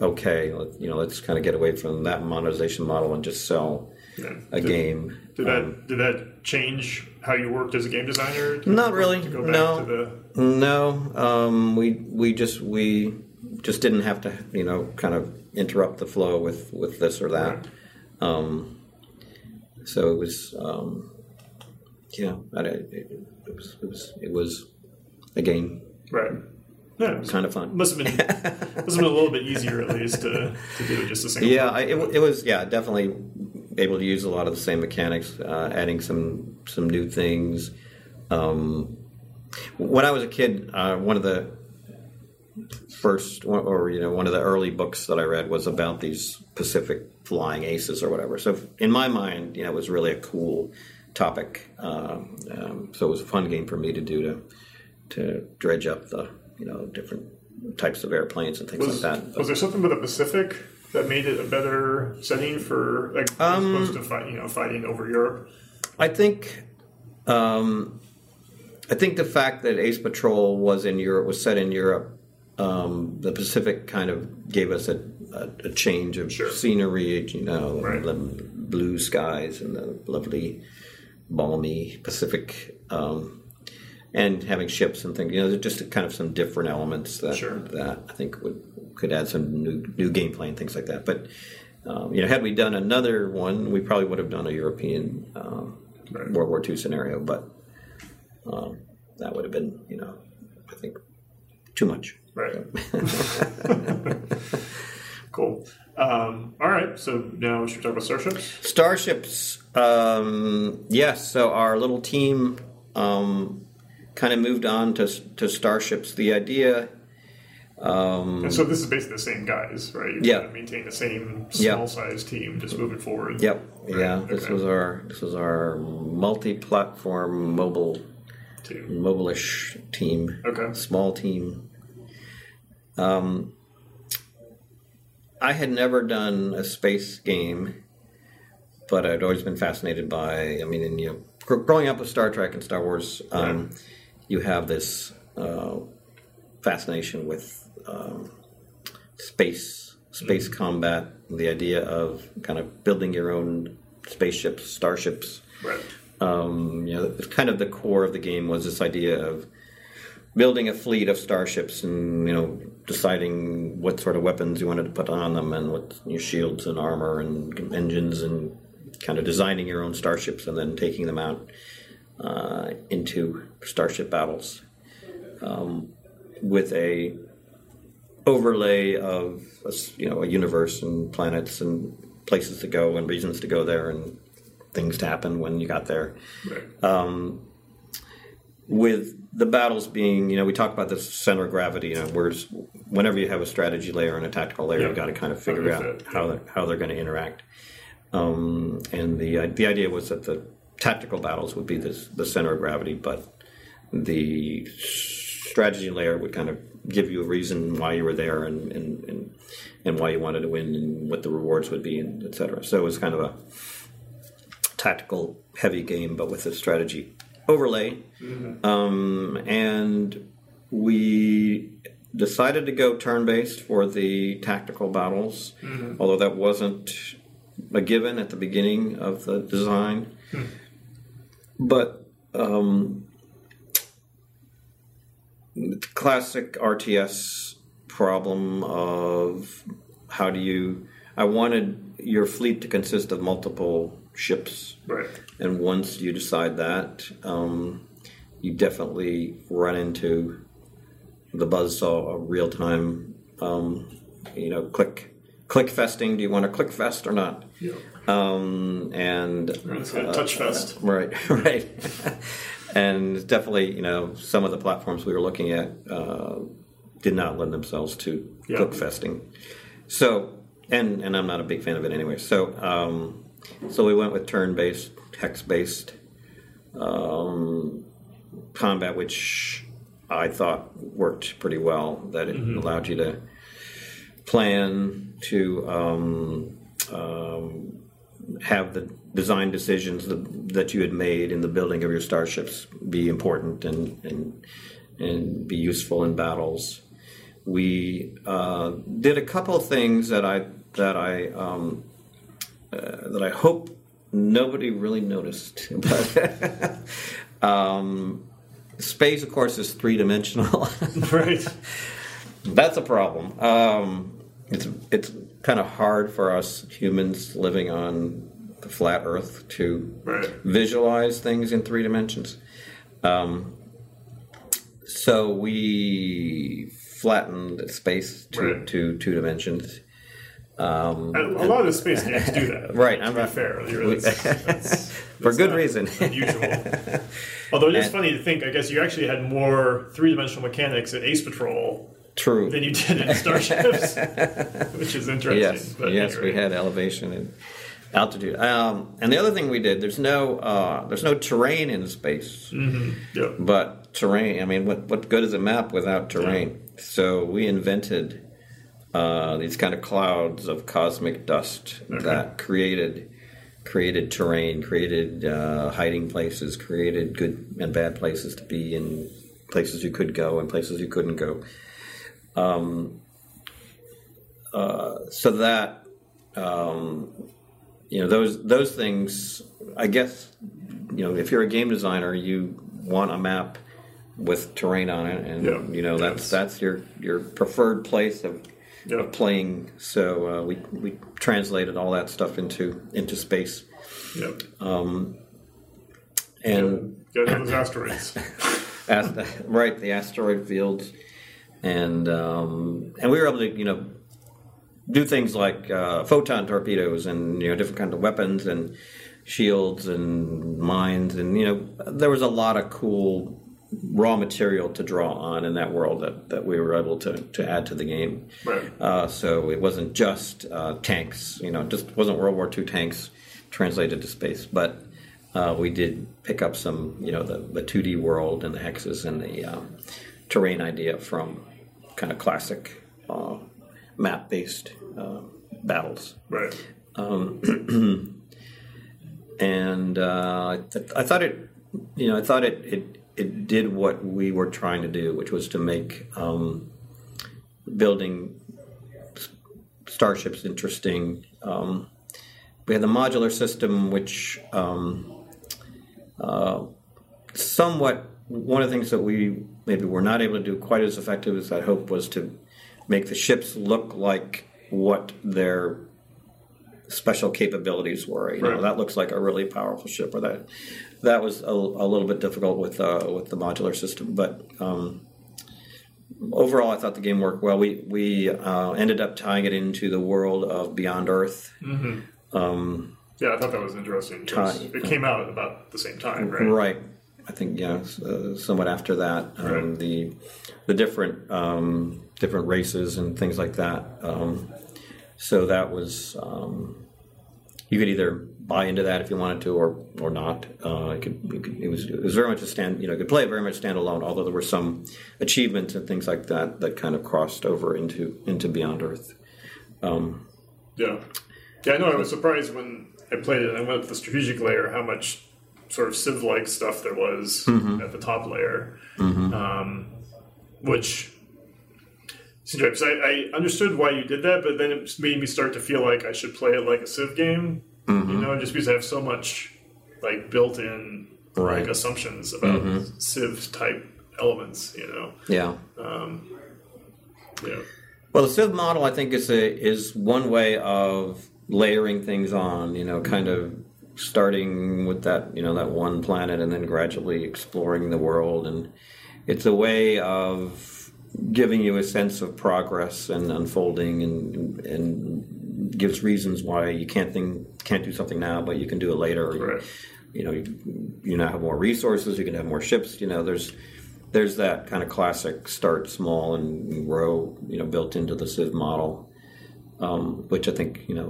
okay, let, you know, let's kind of get away from that monetization model and just sell yeah. a did, game. Did Um, that did that change how you worked as a game designer? Not really, To go back no. to the No, um, we we just we just didn't have to you know kind of interrupt the flow with with this or that. Right. Um, so it was um, yeah, I, it, it was it was it was a game, right. Yeah, it was- kind of fun. Must have been must have been a little bit easier at least to, to do just a single. Yeah, I, it, it was yeah definitely able to use a lot of the same mechanics, uh, adding some some new things. Um, when I was a kid, uh, one of the first or you know one of the early books that I read was about these Pacific flying aces or whatever. So in my mind, you know, it was really a cool topic. Um, um, so it was a fun game for me to do to to dredge up the you know different types of airplanes and things Was, like that. was there something with the Pacific that made it a better setting for like Um, as opposed to fight, you know fighting over Europe? I think, um, I think the fact that Ace Patrol was in Europe was set in Europe, um, the Pacific kind of gave us a, a, a change of Sure. scenery. You know, Right. the blue skies and the lovely, balmy Pacific. Um, and having ships and things, you know, there's just kind of some different elements that Sure. that I think would could add some new new gameplay and things like that. But um, you know, had we done another one, we probably would have done a European um, Right. World War II scenario. But um, that would have been, you know, I think too much. Right. cool. Um, all right. So now we should talk about starships? Starships, um, yes. So our little team um, kind of moved on to to starships. The idea. Um, And so this is basically the same guys, right? You Yeah. maintain the same small size team, just moving forward. Yep. Right, Yeah. This was our this was our multi-platform mobile Team. mobile-ish team. Okay. Small team. Um, I had never done a space game, but I'd always been fascinated by. I mean, and, you know, gr- growing up with Star Trek and Star Wars, um, you have this uh, fascination with um, space, space combat, the idea of kind of building your own spaceships, starships Right. um, you know, it's kind of the core of the game was this idea of building a fleet of starships and you know deciding what sort of weapons you wanted to put on them and what your shields and armor and engines and kind of designing your own starships and then taking them out uh, into starship battles um, with a overlay of a you know a universe and planets and places to go and reasons to go there and things to happen when you got there Right. with the battles being, you know, we talk about the center of gravity. You know, whereas whenever you have a strategy layer and a tactical layer, Yeah. you got to kind of figure out how they're, how they're going to interact. Um, and the the idea was that the tactical battles would be this, the center of gravity, but the strategy layer would kind of give you a reason why you were there and and, and, and why you wanted to win and what the rewards would be and et cetera. So it was kind of a tactical heavy game, but with a strategy overlay. Um, and we decided to go turn based for the tactical battles, although that wasn't a given at the beginning of the design. But um, the classic RTS problem of how do you. I wanted your fleet to consist of multiple ships Right. and once you decide that, um, you definitely run into the buzzsaw of real time. Um, you know, click click festing. Do you want to click fest or not? Yeah. Um, and kind touch fest. right, right, and definitely, you know, some of the platforms we were looking at uh, did not lend themselves to Yeah. click festing. So, and and I'm not a big fan of it anyway. So, um, so we went with turn-based, hex-based um, combat, which I thought worked pretty well. That it allowed you to plan to um, um, have the design decisions that, that you had made in the building of your starships be important and and, and be useful in battles. We uh, did a couple of things that I that I um, uh, that I hope nobody really noticed. But um, space, of course, is three dimensional. Right. That's a problem. Um, it's it's kind of hard for us humans living on the flat Earth to Right. visualize things in three dimensions. Um, so we flattened space to, Right. to two dimensions. Um, And a lot of the space games do that. Right, To I'm be not- fair, You're- that's, that's, for good reason. Unusual. Although it is And- funny to think, I guess you actually had more three-dimensional mechanics in Ace Patrol True. than you did in Starships, which is interesting. Yes, but yes, we had elevation and altitude. Um, and the other thing we did, there's no uh, there's no terrain in space, Yeah. but terrain. I mean, what what good is a map without terrain? So we invented uh, these kind of clouds of cosmic dust that created created terrain, created uh, hiding places, created good and bad places to be in, places you could go and places you couldn't go. Um, uh, so that um, you know those those things, I guess you know if you're a game designer, you want a map with terrain on it, and Yeah. you know that's Yes. that's your your preferred place of Yeah. playing. So uh, we we translated all that stuff into into space, Yeah. and Get those asteroids. ast- right the asteroid fields, and um, and we were able to you know do things like uh, photon torpedoes and you know different kinds of weapons and shields and mines and you know there was a lot of cool raw material to draw on in that world that, that we were able to, to add to the game. Right. Uh, so it wasn't just uh, tanks, you know, just wasn't World War II tanks translated to space, but uh, we did pick up some, you know, the, the 2D world and the hexes and the um, terrain idea from kind of classic uh, map based uh, battles Right. and uh, I, th- I thought it, you know, I thought it, it it did what we were trying to do, which was to make um, building s- starships interesting. Um, we had the modular system, which um, uh, somewhat one of the things that we maybe were not able to do quite as effective as I hoped was to make the ships look like what their special capabilities were. You know, Right. that looks like a really powerful ship, or that that was a, a little bit difficult with uh, with the modular system. But um, overall, I thought the game worked well. We we uh, ended up tying it into the world of Beyond Earth. Yeah, I thought that was interesting. Try- It came out at about the same time, right? Right. I think yeah, uh, somewhat after that, um, Right. the the different um, different races and things like that. Um, so that was um, you could either buy into that if you wanted to, or or not. Uh, it, could, you could, it was it was very much a stand. You know, you could play it very much standalone. Although there were some achievements and things like that that kind of crossed over into into Beyond Earth. Yeah. Yeah, I know. I was surprised when I played it and I went up to the strategic layer how much sort of Civ like stuff there was mm-hmm. at the top layer. Mm-hmm. Um, which seems right. 'cause I, I understood why you did that, but then it made me start to feel like I should play it like a Civ game. You mm-hmm. know, just because I have so much like built in Right. like assumptions about Civ type elements, you know. Yeah. Um, yeah. Well, the Civ model, I think, is a, is one way of layering things on. You know, kind of starting with that you know that one planet and then gradually exploring the world, and it's a way of giving you a sense of progress and unfolding, and and gives reasons why you can't think can't do something now, but you can do it later. Right. You know, you, you now have more resources. You can have more ships. You know, there's there's that kind of classic start small and grow, you know, built into the Civ model, um, which I think you know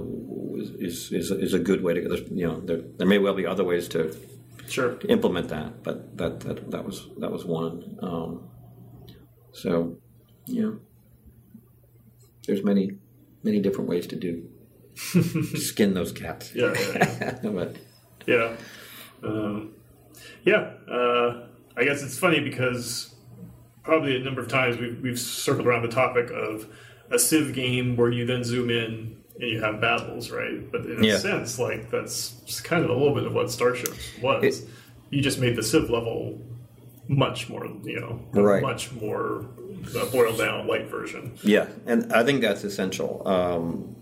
is is, is a good way to go. You know, there, there may well be other ways to Sure. implement that, but that that, that was that was one. Um, so, yeah, there's many many different ways to do skin those cats. Yeah, yeah, yeah. but Yeah. Um, yeah. Uh, I guess it's funny because probably a number of times we've, we've circled around the topic of a Civ game where you then zoom in and you have battles, right? But in a Yeah. sense, like that's just kind of a little bit of what Starship was. It- you just made the Civ level much more, you know, Right. much more boiled down light version. Yeah, and I think that's essential. Um,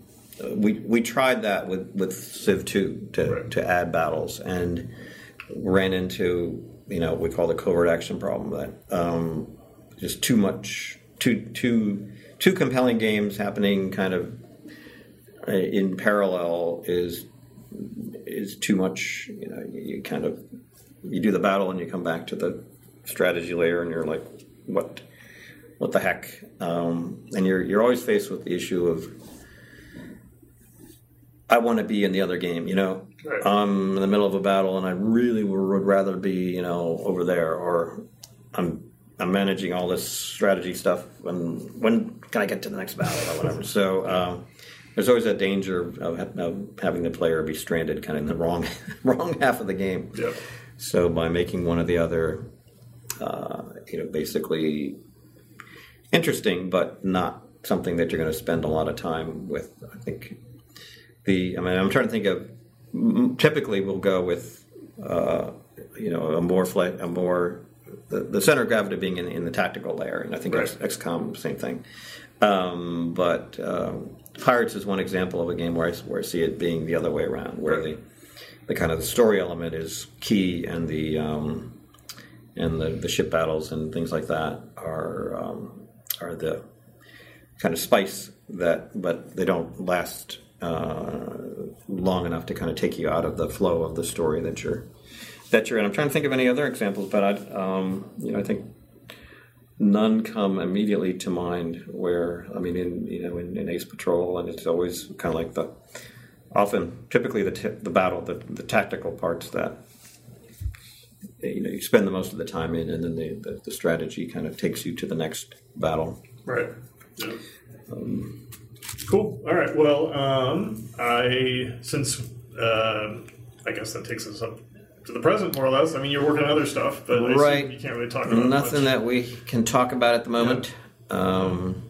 we we tried that with with Civ two to Right. to add battles and ran into you know what we call the covert action problem that um, just too much too too two compelling games happening kind of uh, in parallel is is too much. You know, you, you kind of you do the battle and you come back to the strategy layer and you're like, what what the heck? Um, and you're you're always faced with the issue of I want to be in the other game. You know, Right. I'm in the middle of a battle and I really would rather be you know over there, or I'm I'm managing all this strategy stuff. And when can I get to the next battle or whatever? so um, there's always that danger of, of having the player be stranded kind of in the wrong wrong half of the game. Yep. So by making one or the other, uh, you know, basically interesting, but not something that you're going to spend a lot of time with. I think the. I mean, I'm trying to think of. Typically, we'll go with, uh, you know, a more flat, a more the, the center of gravity being in, in the tactical layer, and I think Right. X, XCOM same thing. Um, but um, Pirates is one example of a game where I, where I see it being the other way around, where Right. the the kind of the story element is key, and the um, and the, the ship battles and things like that are um, are the kind of spice that, but they don't last uh, long enough to kind of take you out of the flow of the story that you're that you're in. I'm trying to think of any other examples, but I, um, you know, I think none come immediately to mind. Where I mean, in you know, in, in Ace Patrol, and it's always kind of like the often, typically the t- the battle, the the tactical parts that you know you spend the most of the time in, and then the, the, the strategy kind of takes you to the next battle. Right. Yeah. cool. All right. Well, um, I since um I guess that takes us up to the present, more or less. I mean, you're working on other stuff, but Right. you can't really talk about Nothing that we can talk about at the moment. Um,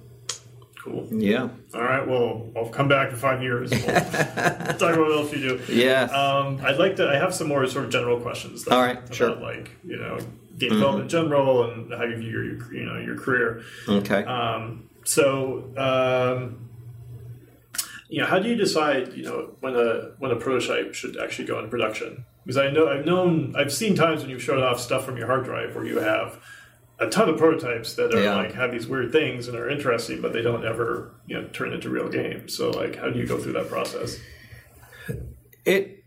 Cool. yeah, All right. Well, I'll come back in five years. We'll talk about what else you do. yeah. Um, I'd like to. I have some more sort of general questions. Though, All right, about, sure. Mm-hmm. Like you know, game development in general, and how you view your you know your career. okay. Um, so, um, you know, how do you decide, you know, when a when a prototype should actually go into production? Because I know I've known I've seen times when you've showed off stuff from your hard drive where you have a ton of prototypes that are Yeah. like have these weird things and are interesting, but they don't ever you know turn into real games. So, like, how do you go through that process? It.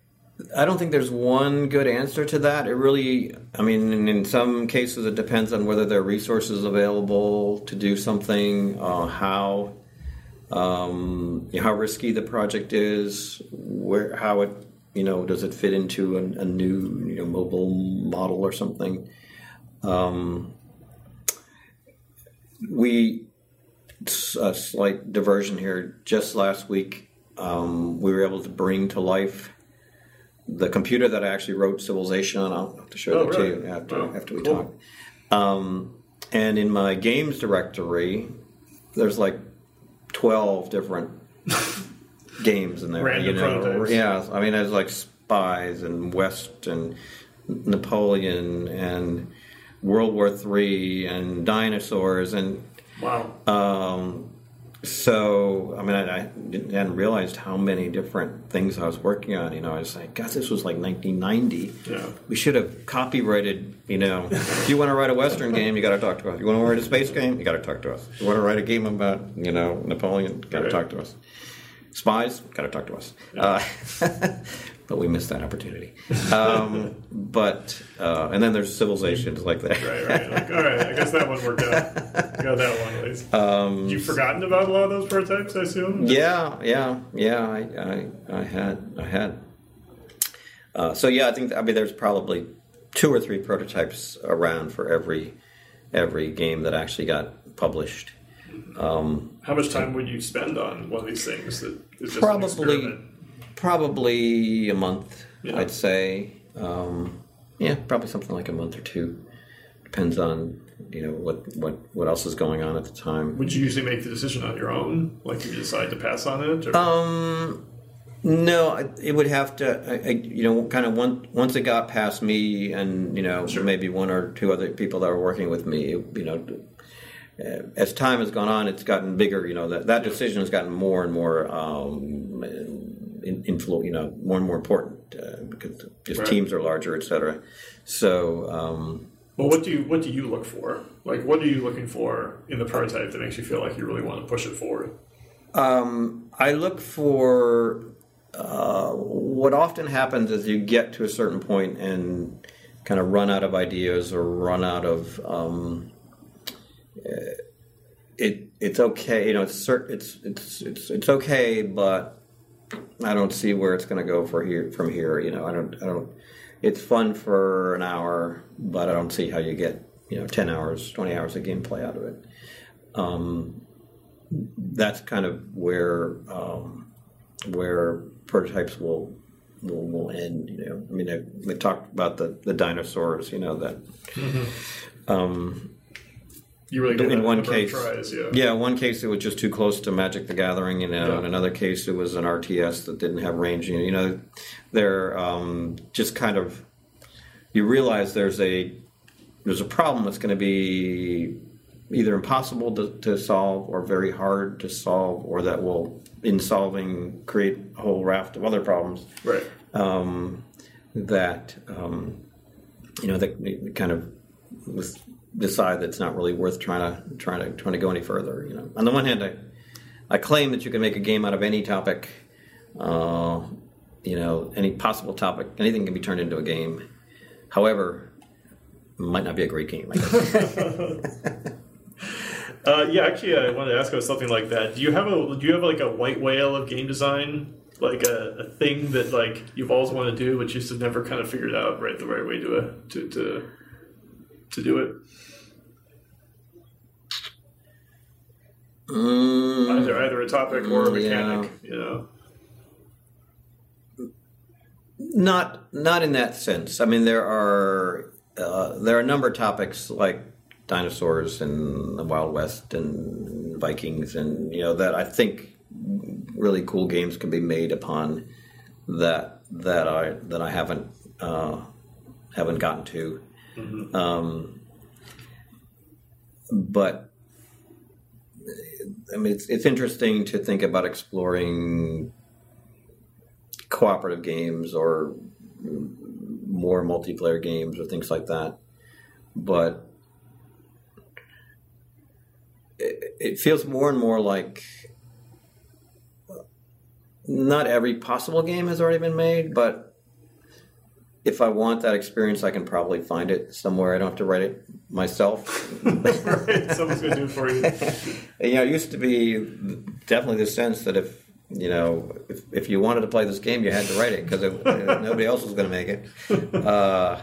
I don't think there's one good answer to that. It really, I mean, in, some cases, it depends on whether there are resources available to do something, uh, how, um, how risky the project is, where, how it, you know, does it fit into a, a new, you know, mobile model or something. Um, we a slight diversion here. Just last week, um, we were able to bring to life the computer that I actually wrote Civilization on. I'll have to show Oh, that really? to you after Wow, after we cool. talk. Um, and in my games directory, there's like twelve different games in there. Random you know, prototypes. yeah. I mean, there's like Spies and West and Napoleon and World War Three and dinosaurs and Wow. um, so, I mean, I, I didn't, hadn't realized how many different things I was working on. You know, I was like, God, this was like 1990. Yeah. We should have copyrighted, you know, if you want to write a Western game, you got to talk to us. You want to write a space game, you got to talk to us. You want to write a game about, you know, Napoleon, got to Right. talk to us. Spies, got to talk to us. Uh, but we missed that opportunity. Um, but, uh, and then there's civilizations like that. Right, right. Like, all right, I guess that one worked out. Got that one at least. Um, You've forgotten about a lot of those prototypes, I assume. Yeah, yeah, yeah. I, I, I had, I had. Uh, so yeah, I think I mean there's probably two or three prototypes around for every every game that actually got published. Um, How much time would you spend on one of these things that is just Probably- probably a month, Yeah. I'd say. Um, yeah, probably something like a month or two. Depends on you know what what what else is going on at the time. Would you usually make the decision on your own? Like if you decide to pass on it? Or? Um, no, it would have to, I, I, you know, kind of once once it got past me and you know Sure. maybe one or two other people that were working with me, you know, as time has gone on, it's gotten bigger. You know, that that decision has gotten more and more um, influ- you know, more and more important uh, because just Right. teams are larger, et cetera. So. Um, well, what do you what do you look for? Like, what are you looking for in the prototype that makes you feel like you really want to push it forward? Um, I look for uh, what often happens is you get to a certain point and kind of run out of ideas or run out of um, uh, it. It's okay, you know. It's it's it's it's it's okay, but I don't see where it's going to go for here from here. You know, I don't I don't. It's fun for an hour, but I don't see how you get you know ten hours, twenty hours of gameplay out of it. Um, that's kind of where um, where prototypes will, will will end. You know, I mean, they, talked about the, the dinosaurs. You know that. Um, You really in one case, tries, yeah. yeah, one case it was just too close to Magic the Gathering, you know. Yeah. In another case, it was an RTS that didn't have range. You know, they're um, just kind of. You realize there's a there's a problem that's going to be either impossible to, to solve or very hard to solve, or that will, in solving, create a whole raft of other problems Right. um, that um, you know that kind of was- decide that it's not really worth trying to trying to trying to go any further. You know, on the one hand, I I claim that you can make a game out of any topic. Uh, you know, any possible topic, anything can be turned into a game. However, might not be a great game. Uh, yeah, actually, I wanted to ask about something like that. Do you have a do you have like a white whale of game design, like a, a thing that like you've always wanted to do, but you just have never kind of figured out right the right way to uh, to to to do it? Mm, Either either a topic or a Mm, yeah. mechanic. You know. Not not in that sense. I mean, there are uh, there are a number of topics like dinosaurs and the Wild West and Vikings, and you know that I think really cool games can be made upon that that I that I haven't uh, haven't gotten to. Um, but I mean, it's, it's interesting to think about exploring cooperative games or more multiplayer games or things like that. But it, it feels more and more like not every possible game has already been made, but if I want that experience, I can probably find it somewhere. I don't have to write it myself. right. Someone's gonna do it for you. you know, it used to be definitely the sense that if you know, if, if you wanted to play this game, you had to write it because nobody else was going to make it. Uh,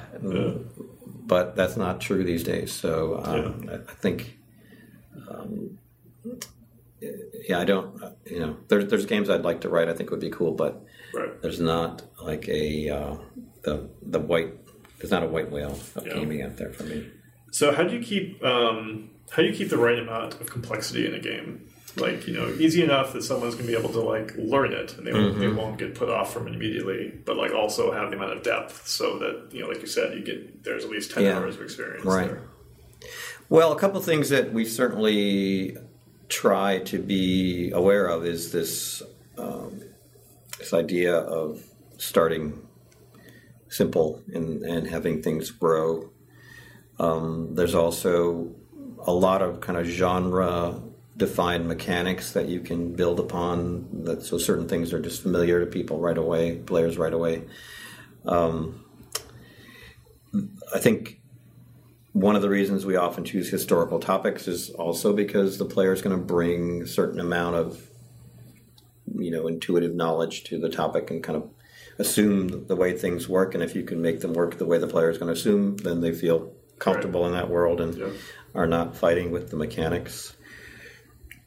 But that's not true these days. So um, I I think, um, yeah, I don't. You know, there's there's games I'd like to write. I think would be cool, but Right. there's not like a uh, the the white. There's not a white whale of Yeah. gaming out there for me. So how do you keep um, how do you keep the right amount of complexity in a game? Like you know, easy enough that someone's gonna be able to like learn it and they won't, Mm-hmm. they won't get put off from it immediately, but like also have the amount of depth so that you know, like you said, you get there's at least ten Yeah. hours of experience Right. there. Well, a couple of things that we certainly try to be aware of is this um, this idea of starting simple and, and having things grow. Um, there's also a lot of kind of genre defined mechanics that you can build upon. That so certain things are just familiar to people right away, players right away. Um, I think one of the reasons we often choose historical topics is also because the player is going to bring a certain amount of you know intuitive knowledge to the topic and kind of assume the way things work and if you can make them work the way the player is going to assume then they feel comfortable in that world and Yeah. are not fighting with the mechanics.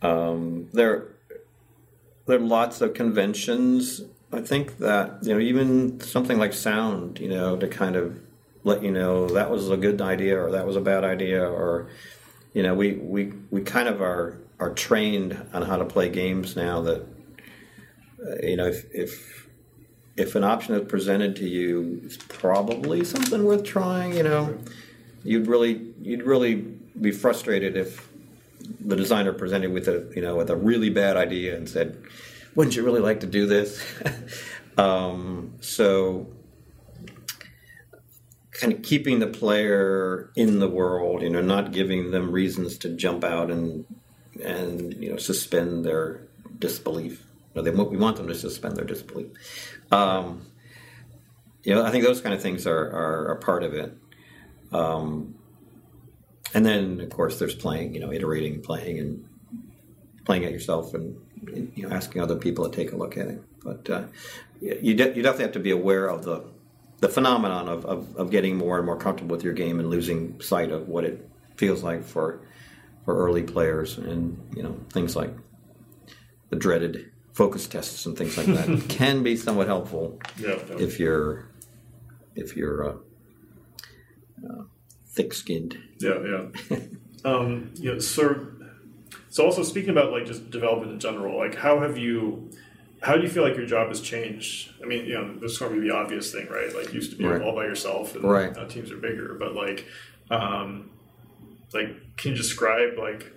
Um, there there are lots of conventions. I think that you know even something like sound you know to kind of let you know that was a good idea or that was a bad idea or you know we we, we kind of are are trained on how to play games now that uh, you know if if if an option is presented to you it's probably something worth trying you know you'd really you'd really be frustrated if the designer presented with a you know with a really bad idea and said wouldn't you really like to do this um, so kind of keeping the player in the world, you know, not giving them reasons to jump out and and you know suspend their disbelief. No, they we want them to suspend their disbelief. Um, you know, I think those kind of things are are a part of it. Um, and then, of course, there's playing. You know, iterating, playing, and playing it yourself, and you know, asking other people to take a look at it. But uh, you de- you definitely have to be aware of the the phenomenon of, of, of getting more and more comfortable with your game and losing sight of what it feels like for for early players, and you know things like the dreaded focus tests and things like that can be somewhat helpful Yeah. if you're if you're uh, uh, thick-skinned. Yeah, yeah. um, you know, so so also speaking about like just development in general, like how have you how do you feel like your job has changed? I mean, you know, this is going to be the obvious thing, right? Like used to be Right. all by yourself and Right. now teams are bigger, but like um like can you describe like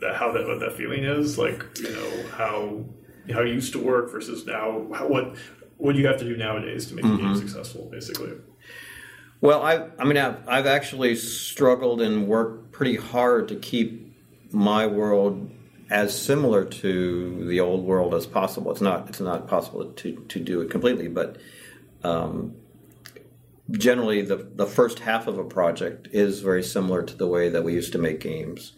that how that what that feeling is? Like, you know, how how you used to work versus now how, what what do you have to do nowadays to make a Mm-hmm. game successful, basically? Well, I, I mean, I've, I've actually struggled and worked pretty hard to keep my world as similar to the old world as possible. It's not, it's not possible to, to do it completely, but um, generally, the, the first half of a project is very similar to the way that we used to make games.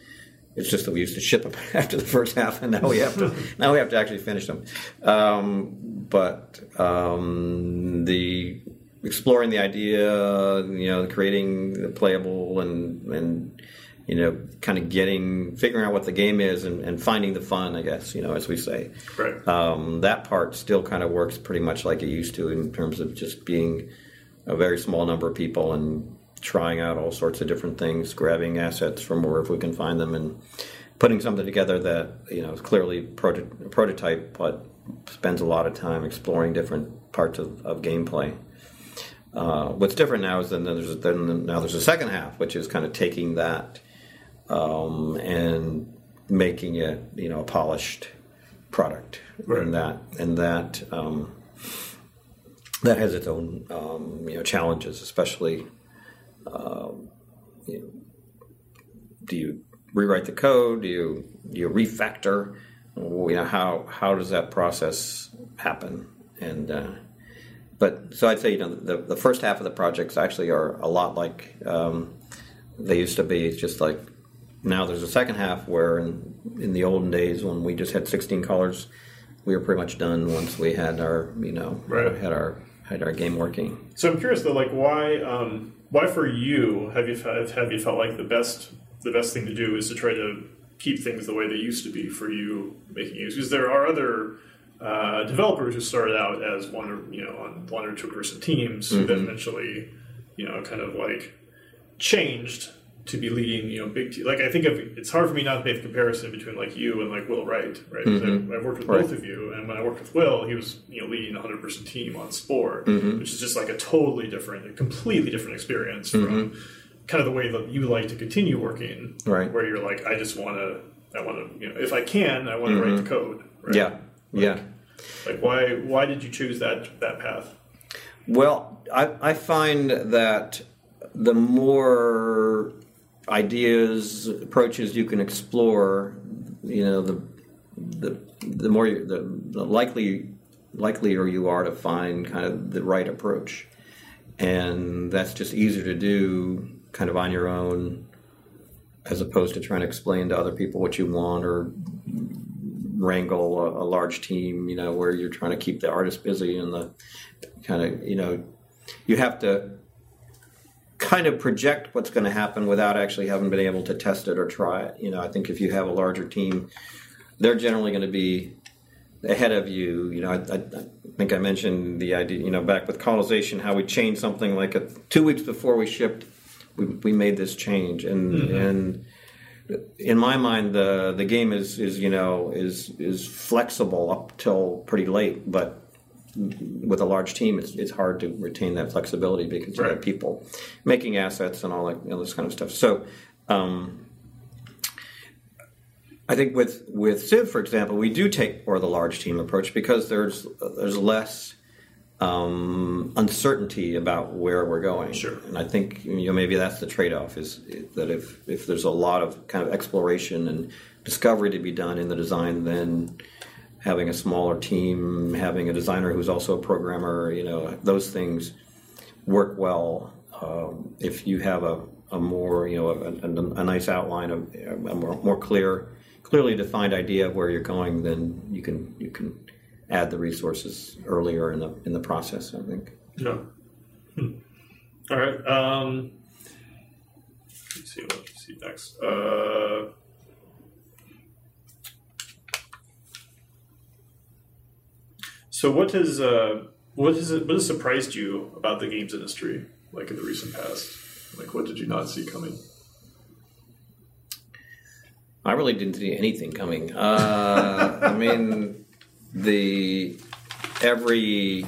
It's just that we used to ship them after the first half, and now we have to now we have to actually finish them. Um, but um, the exploring the idea, you know, creating the playable and and you know, kind of getting figuring out what the game is and, and finding the fun, I guess, you know, as we say. Right. Um, that part still kind of works pretty much like it used to in terms of just being a very small number of people and trying out all sorts of different things, grabbing assets from wherever we can find them, and putting something together that you know is clearly proto- a prototype, but spends a lot of time exploring different parts of, of gameplay. Uh, what's different now is then there's then now there's a second half, which is kind of taking that um, and making it you know a polished product, Right. and that and that um, that has its own um, you know challenges, especially. Um, you know, do you rewrite the code? Do you do you refactor? You know how how does that process happen? And uh, but so I'd say you know the the first half of the projects actually are a lot like um, they used to be. It's just like now there's a second half where in, in the olden days when we just had 16 colors, we were pretty much done once we had our you know Right. had our had our game working. So I'm curious though, like why um, why for you have you felt, have you felt like the best the best thing to do is to try to keep things the way they used to be for you making games? Because there are other uh, developers who started out as one or you know on one or two person teams who then eventually you know kind of like changed to be leading you know big te- like I think of it's hard for me not to make the comparison between like you and like Will Wright right 'Cause I, I worked with Right. both of you and when I worked with Will he was you know leading a hundred person team on Spore Mm-hmm. which is just like a totally different a completely different experience from kind of the way that you like to continue working Mm-hmm. Right. where you're like I just want to I want to you know if I can I want to write the code right? Mm-hmm. Yeah, yeah. like why why did you choose that that path Well, I, I find that the more ideas, approaches you can explore, you know, the the the more you, the, the likely likelier you are to find kind of the right approach, and that's just easier to do kind of on your own, as opposed to trying to explain to other people what you want or wrangle a, a large team, you know, where you're trying to keep the artist busy and the kind of, you know, you have to kind of project what's going to happen without actually having been able to test it or try it. You know, I think if you have a larger team, they're generally going to be ahead of you. You know, I, I, I think I mentioned the idea, you know, back with colonization, how we changed something like a, two weeks before we shipped, we, we made this change. And, mm-hmm. and, in my mind, the the game is is you know is is flexible up till pretty late, but with a large team, it's it's hard to retain that flexibility because you have people making assets and all that you know, this kind of stuff. So. Um, I think with with Civ, for example, we do take more of the large team approach because there's there's less um, uncertainty about where we're going. Sure. And I think you know maybe that's the trade off is that if if there's a lot of kind of exploration and discovery to be done in the design, then having a smaller team, having a designer who's also a programmer, you know, those things work well. Um, if you have a, a more you know a, a, a nice outline of a more, more clear, clearly defined idea of where you're going, then you can you can add the resources earlier in the in the process. I think. Yeah. Hmm. All right. Um, let's see what let's see next. Uh, So what has uh, what has what has surprised you about the games industry, like in the recent past? Like what did you not see coming? I really didn't see anything coming. Uh, I mean, the every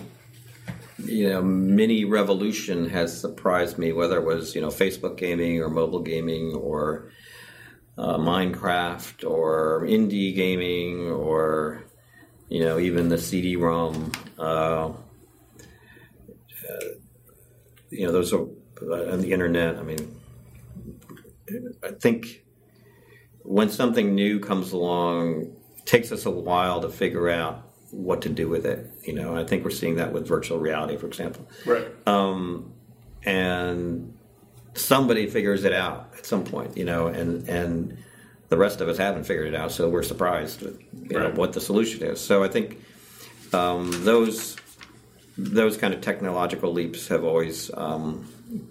you know mini revolution has surprised me. Whether it was you know Facebook gaming or mobile gaming or uh, Minecraft or indie gaming or you know even the CD-ROM. Uh, uh, you know those are uh, on the internet. I mean, I think when something new comes along, it takes us a while to figure out what to do with it. You know, and I think we're seeing that with virtual reality, for example. Right. Um, and somebody figures it out at some point, you know, and and the rest of us haven't figured it out, so we're surprised, you know, what the solution is. So I think um, those those kind of technological leaps have always um,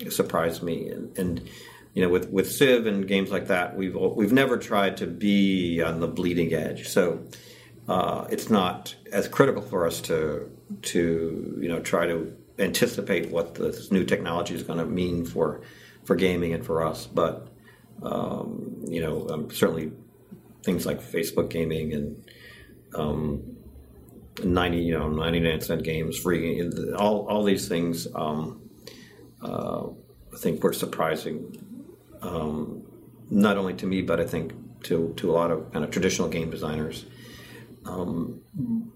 surprised me, and, and you know, with with Civ and games like that, we've we've never tried to be on the bleeding edge. So uh, it's not as critical for us to to you know try to anticipate what this new technology is going to mean for for gaming and for us. But um, you know, um, certainly things like Facebook gaming and um, ninety you know ninety nine cent games, free all all these things. Um, uh, I think were surprising, um, not only to me, but I think to to a lot of kind of traditional game designers. Um,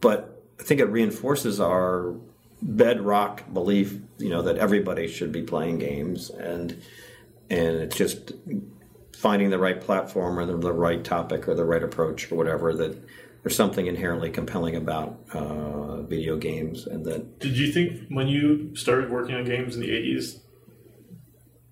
but I think it reinforces our bedrock belief, you know, that everybody should be playing games, and and it's just finding the right platform or the, the right topic or the right approach or whatever that there's something inherently compelling about uh, video games, and that Did you think when you started working on games in the eighties?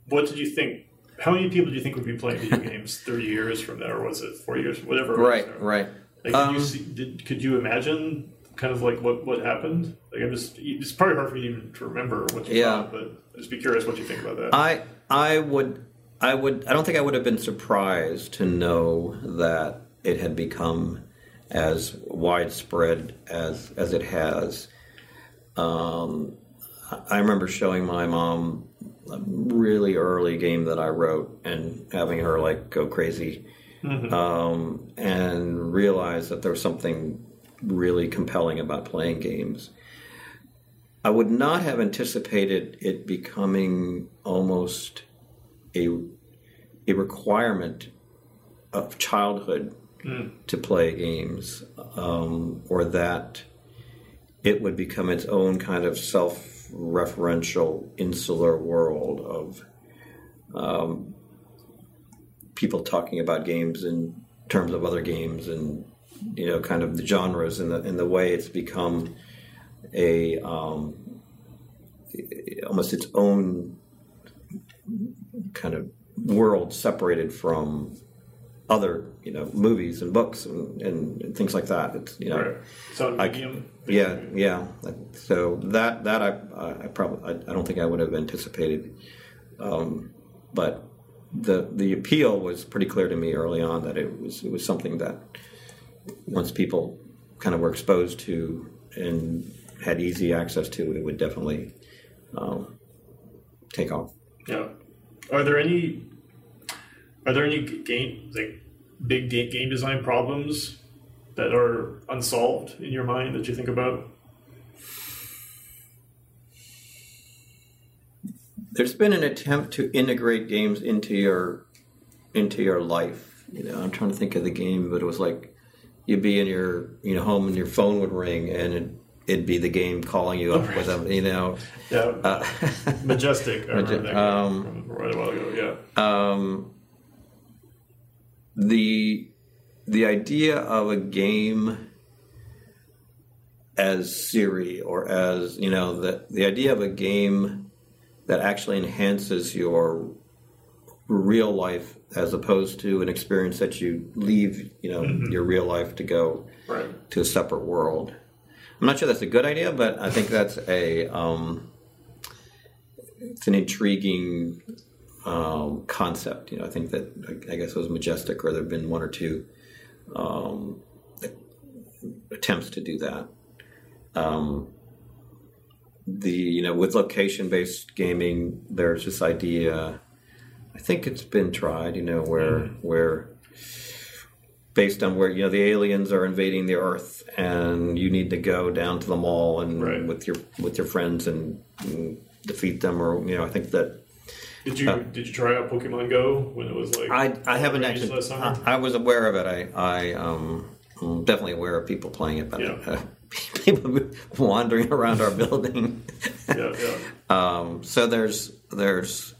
What did you think? How many people do you think would be playing video games thirty years from now, or was it four years, whatever? it was? right, right. Like, could Um, you see, did, could you imagine kind of like what, what happened? Like, I'm just it's probably hard for you even to remember what you Yeah. thought, but I'd just be curious what you think about that. I I would I would I don't think I would have been surprised to know that it had become as widespread as as it has. Um, I remember showing my mom a really early game that I wrote and having her like go crazy, um, and realize that there was something really compelling about playing games. I would not have anticipated it becoming almost a a requirement of childhood to play games, um, or that it would become its own kind of self-referential insular world of um, people talking about games in terms of other games and you know kind of the genres and the and the way it's become a um, almost its own kind of world separated from other you know movies and books and, and things like that. It's you know. right. Sound I- medium. Yeah, yeah. So that that I I probably I, I don't think I would have anticipated, um, but the the appeal was pretty clear to me early on that it was it was something that once people kind of were exposed to and had easy access to, it would definitely um, take off. Yeah. Are there any are there any game like big game design problems that are unsolved in your mind that you think about? There's been an attempt to integrate games into your into your life. You know, I'm trying to think of the game, but it was like you'd be in your you know home and your phone would ring and it, it'd be the game calling you up with them. You know, Yeah. uh, Majestic. I remember that um, right a while ago. Yeah. um, the the idea of a game as Siri or as you know the the idea of a game that actually enhances your real life as opposed to an experience that you leave you know your real life to go Right. to a separate world. I'm not sure that's a good idea, but I think that's a um, it's an intriguing um, concept. You know, I think that I guess it was majestic, or there have been one or two um, attempts to do that. um, the you know with location based gaming, there's this idea. I think it's been tried. You know where where based on where you know the aliens are invading the Earth, and you need to go down to the mall and Right. with your with your friends and, and defeat them, or you know I think that Did you did you try out Pokemon Go when it was like? Uh, I I haven't actually. I, I was aware of it. I I um I'm definitely aware of people playing it, but Yeah. uh, people wandering around our building. yeah, yeah. Um, so there's there's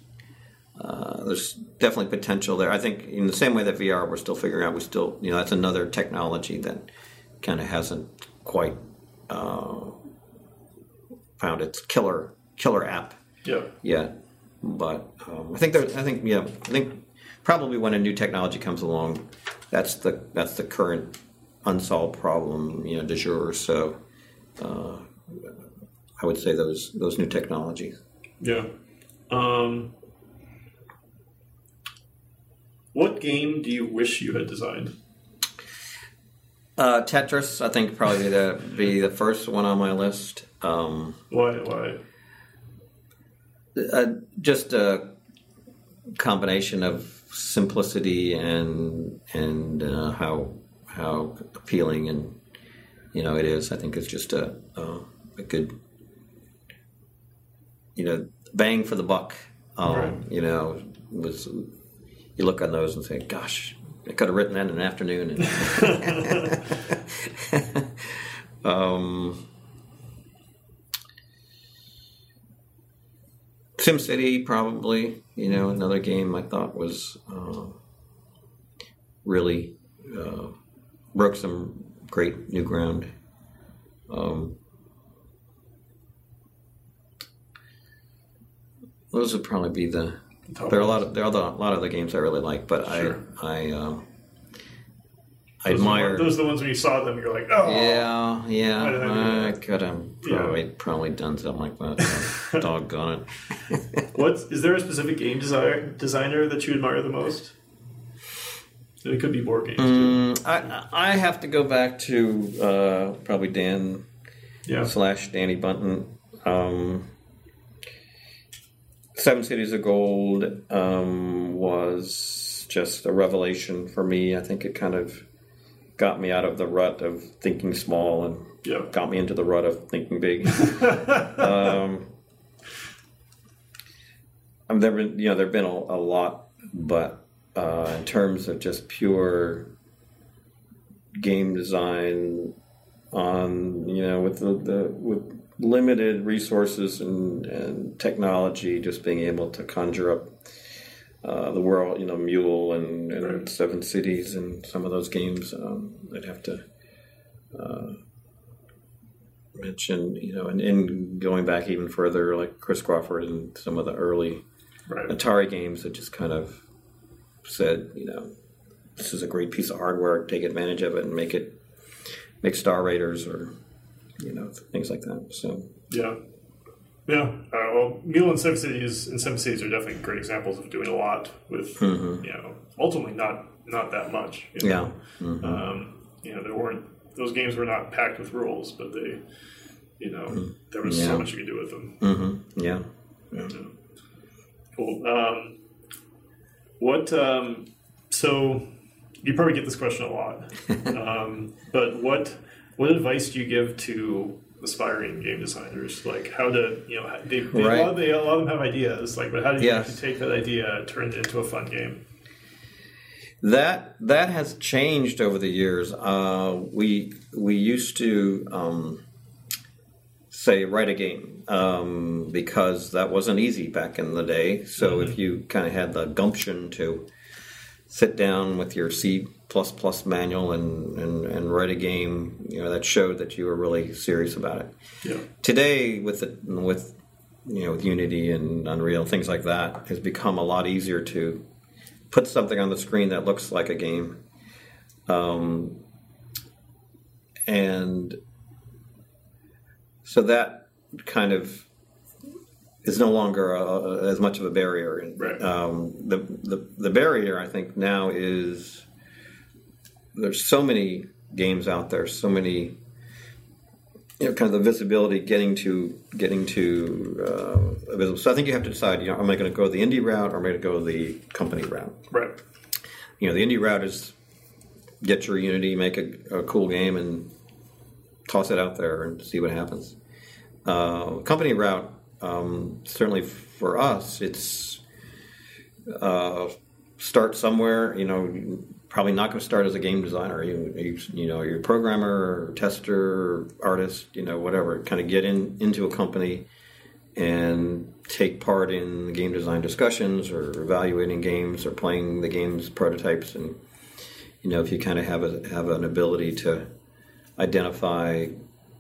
uh, there's definitely potential there. I think in the same way that VR, we're still figuring out. We still you know that's another technology that kind of hasn't quite uh, found its killer killer app Yeah. yet. But um, I think there. I think yeah. I think probably when a new technology comes along, that's the that's the current unsolved problem. You know, de jour. So uh, I would say those those new technologies. Yeah. Um, what game do you wish you had designed? Uh, Tetris, I think probably be the be the first one on my list. Um, Why? Why? uh, just a combination of simplicity and and uh, how how appealing and you know it is. I think it's just a a, a good you know bang for the buck. Um, Right. You know, was you look on those and say, "Gosh, I could have written that in an afternoon." And um, SimCity, probably. You know, another game I thought was uh, really uh, broke some great new ground. Um, those would probably be the. There are a lot of there are a lot of the games I really like, but Sure. I I um, I Those admire. Those are the ones when you saw them, you're like, oh, Yeah, yeah. I I could have Yeah. probably probably done something like that. Doggone it. What is there a specific game designer designer that you admire the most? It could be board games. too. Mm, I I have to go back to uh, probably Dan Yeah. slash Dani Bunten. Um, Seven Cities of Gold um, was just a revelation for me. I think it kind of got me out of the rut of thinking small and Yeah. got me into the rut of thinking big. um, there been you know there've been a, a lot, but uh, in terms of just pure game design on you know with the, the with limited resources and, and technology, just being able to conjure up uh, the world, you know, Mule and, and Right. Seven Cities and some of those games, um, I'd have to uh, mention, you know, and, and going back even further, like Chris Crawford and some of the early Right. Atari games that just kind of said, you know, this is a great piece of hardware, take advantage of it and make it make Star Raiders or you know things like that. So Yeah. Yeah. Uh, well, Mule and Cities and Cities are definitely great examples of doing a lot with, you know, ultimately not not that much. you know. Mm-hmm. yeah, Um, you know, there weren't those games were not packed with rules, but they, you know, there was Yeah. so much you could do with them. hmm yeah. Yeah. Cool. Um, what? Um, so you probably get this question a lot, um, but what what advice do you give to aspiring game designers? Like how to you know they, they, a, lot of, they a lot of them have ideas. Like, but how do you Yes. take that idea and turn it into a fun game? That that has changed over the years. Uh, we we used to um, say write a game um, because that wasn't easy back in the day. So if you kind of had the gumption to sit down with your C plus plus manual and, and, and write a game, you know that showed that you were really serious about it. Yeah. Today, with the, with you know with Unity and Unreal things like that, has become a lot easier to put something on the screen that looks like a game, um, and so that kind of is no longer a, as much of a barrier. Right. Um, the, the the barrier, I think, now is there's so many games out there, so many you know, kind of the visibility, getting to getting to uh, visible. So I think you have to decide. You know, am I going to go the indie route or am I going to go the company route? Right. You know, the indie route is get your Unity, make a, a cool game, and toss it out there and see what happens. Uh, company route, um, certainly for us, it's uh, start somewhere. You know, probably not going to start as a game designer. You, you, you know, you're a programmer, tester, artist, you know, whatever. Kind of get in into a company and take part in the game design discussions or evaluating games or playing the game's prototypes. And you know, if you kind of have a have an ability to identify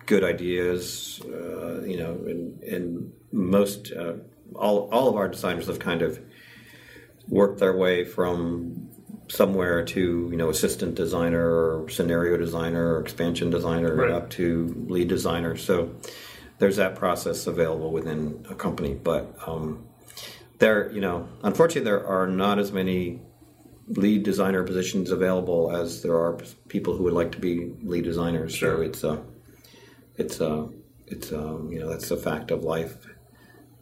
good ideas, uh, you know, and, and most uh, all all of our designers have kind of worked their way from somewhere to you know assistant designer or scenario designer or expansion designer Right. up to lead designer. So there's that process available within a company, but um, there you know unfortunately there are not as many lead designer positions available as there are people who would like to be lead designers. So Sure. it's a it's a it's um, you know that's a fact of life.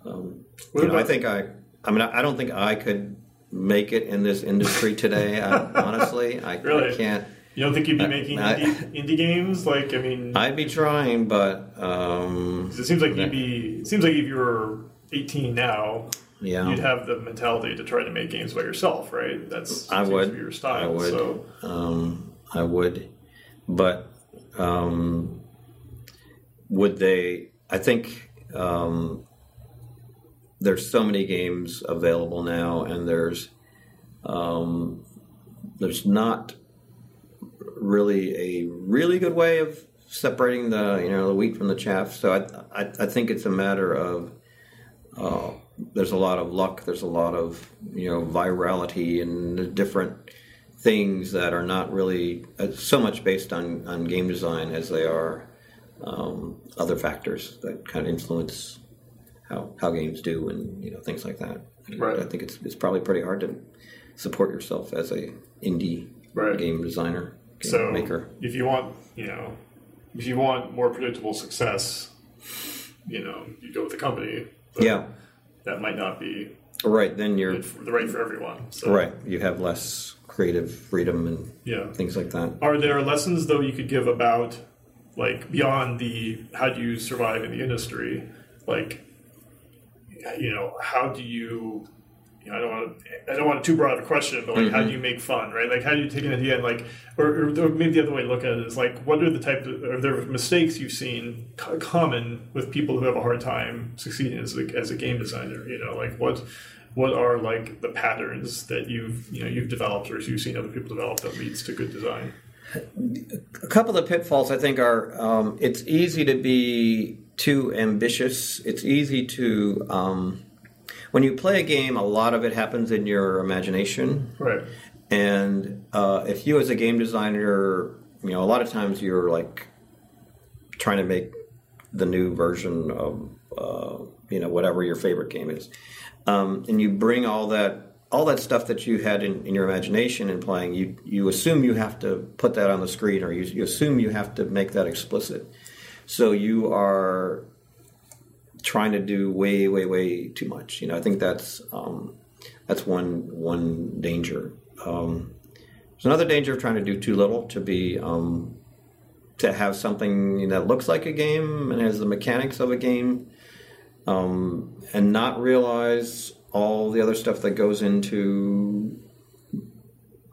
Um, you know, I think I I mean I don't think I could make it in this industry today. I, honestly, I, I can't. You don't think you'd be I- making indie, indie games? Like, I mean, I'd be trying, but um, it seems like you'd be. It seems like if you were 18 now, yeah, you'd have the mentality to try to make games by yourself, right? That's I would. your style. I would. So, Um, I would, but um, would they? I think um, there's so many games available now, and there's um, there's not really a really good way of separating the you know the wheat from the chaff. So I I, I think it's a matter of uh, there's a lot of luck. There's a lot of you know virality and different things that are not really uh, so much based on, on game design as they are um, other factors that kind of influence how, how games do and you know things like that. Right. I think it's it's probably pretty hard to support yourself as a indie Right. game designer, game so maker. if you want, you know, if you want more predictable success, you know, you go with the company. But Yeah, That might not be right. Then you're for, the right for everyone. So, right. You have less creative freedom and Yeah. things like that. Are there lessons though you could give about like beyond the how do you survive in the industry? Like you know, how do you you know, I don't want to. I don't want too broad of a question, but like, how do you make fun, right? Like, how do you take an idea and like, or, or, or maybe the other way to look at it is like, what are the type of are there mistakes you've seen co- common with people who have a hard time succeeding as a, as a game designer? You know, like what what are like the patterns that you've you know you've developed or you've seen other people develop that leads to good design? a couple of pitfalls I think are um, it's easy to be too ambitious. It's easy to um, when you play a game, a lot of it happens in your imagination, Right. and uh, if you as a game designer, you know, a lot of times you're like trying to make the new version of uh, you know whatever your favorite game is, um, and you bring all that all that stuff that you had in, in your imagination and playing. You you assume you have to put that on the screen, or you, you assume you have to make that explicit. So you are trying to do way way way too much. You know, I think that's um, that's one one danger. Um, there's another danger of trying to do too little to be um, to have something that looks like a game and has the mechanics of a game, um, and not realize all the other stuff that goes into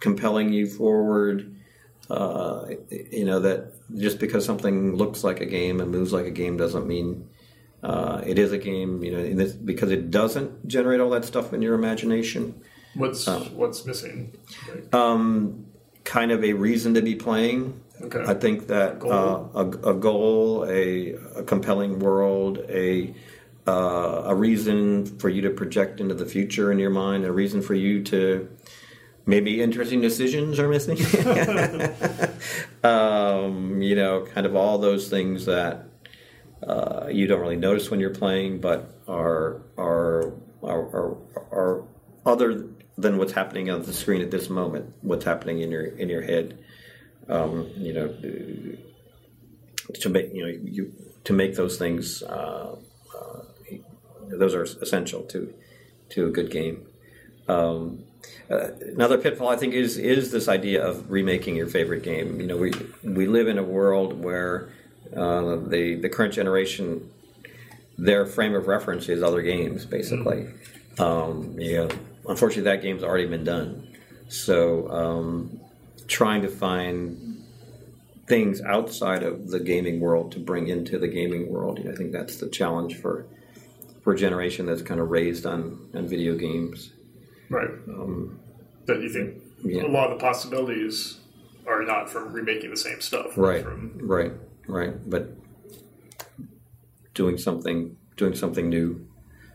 compelling you forward. Uh, you know that just because something looks like a game and moves like a game doesn't mean uh, it is a game. You know, this, because it doesn't generate all that stuff in your imagination. What's Oh. what's missing? Like, Um, kind of a reason to be playing. Okay. I think that Goal. uh, a, a goal, a, a compelling world, a uh, a reason for you to project into the future in your mind, a reason for you to maybe interesting decisions are missing. um, you know, kind of all those things that uh, you don't really notice when you're playing, but are are are, are, are other than what's happening on the screen at this moment. What's happening in your in your head? Um, you know, to make you know you to make those things uh, uh, those are essential to to a good game. Um, uh, another pitfall I think is is this idea of remaking your favorite game. You know, we we live in a world where uh, the the current generation their frame of reference is other games, basically. Mm-hmm. Um, yeah, unfortunately, that game's already been done. So, um, trying to find things outside of the gaming world to bring into the gaming world, I think that's the challenge for for a generation that's kind of raised on on video games. Right. Um, that you think yeah. a lot of the possibilities are not from remaking the same stuff. Right. From, right. Right. But doing something doing something new.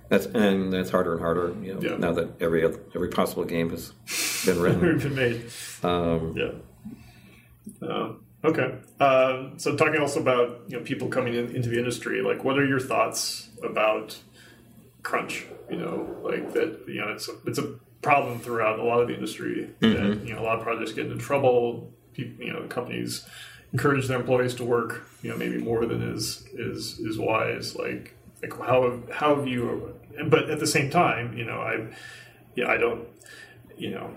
That's and that's harder and harder. You know, yeah. now that every other, every possible game has been written, been made. Um, yeah. Uh, okay. Uh, so talking also about you know people coming in, into the industry, like what are your thoughts about crunch? You know, like that. You know, it's a, it's a problem throughout a lot of the industry. Mm-hmm. That you know, a lot of projects get into trouble. People, you know, companies encourage their employees to work, you know, maybe more than is is is wise. Like like how how have you? But at the same time, you know, I yeah, I don't, you know.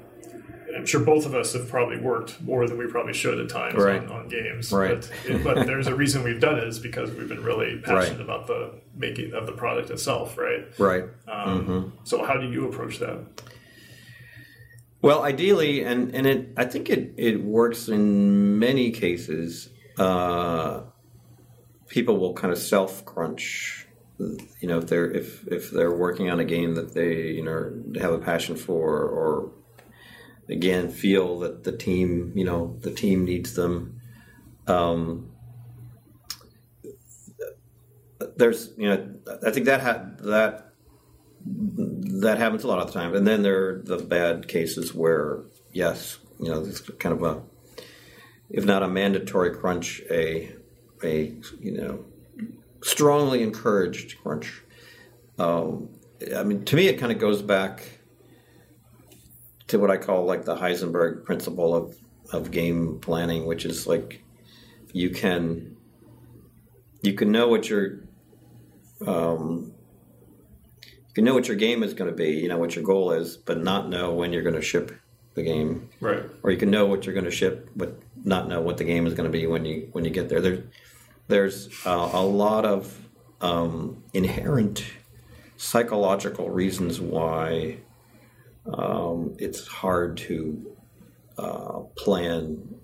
I'm sure both of us have probably worked more than we probably should at times right. on, on, games. Right. But, but, there's a reason we've done it is because we've been really passionate right. about the making of the product itself, right? Right. Um, mm-hmm. So how do you approach that? Well, ideally, and and it, I think it it works in many cases. Uh, people will kind of self crunch. You know, if they're if if they're working on a game that they you know have a passion for, or again feel that the team you know the team needs them. Um, there's you know I think that ha- that that happens a lot of the time. And then there are the bad cases where, yes, you know, it's kind of a, if not a mandatory crunch, a, a you know, strongly encouraged crunch. Um, I mean, to me, it kind of goes back to what I call like the Heisenberg principle of, of game planning, which is like you can you can know what your um, you know what your game is going to be, you know what your goal is, but not know when you're going to ship the game. Right. Or you can know what you're going to ship, but not know what the game is going to be when you when you get there. There's there's uh, a lot of um, inherent psychological reasons why um, it's hard to uh, plan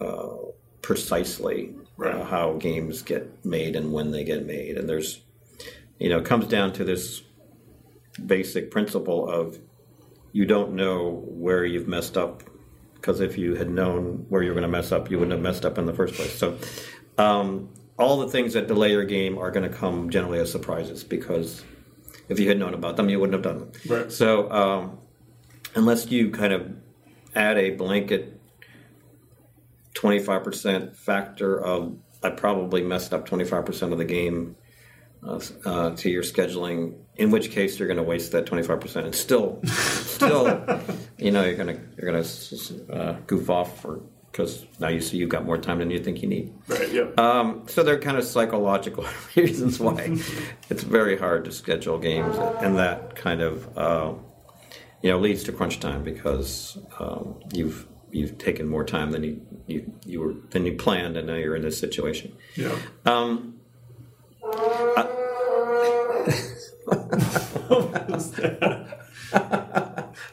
uh, precisely right. How games get made and when they get made, and there's you know, it comes down to this basic principle of you don't know where you've messed up because if you had known where you were going to mess up, you wouldn't have messed up in the first place. So, um, all the things that delay your game are going to come generally as surprises because if you had known about them, you wouldn't have done them. Right. So, um, unless you kind of add a blanket 25% factor of I probably messed up 25% of the game uh, to your scheduling. In which case, you're going to waste that 25 percent, and still, still, you know, you're going to you're going to uh, goof off for because now you see you've got more time than you think you need. Right. Yeah. Um, so there are kind of psychological reasons why it's very hard to schedule games, and that kind of uh, you know leads to crunch time because um, you've you've taken more time than you, you you were than you planned, and now you're in this situation. Yeah. Um,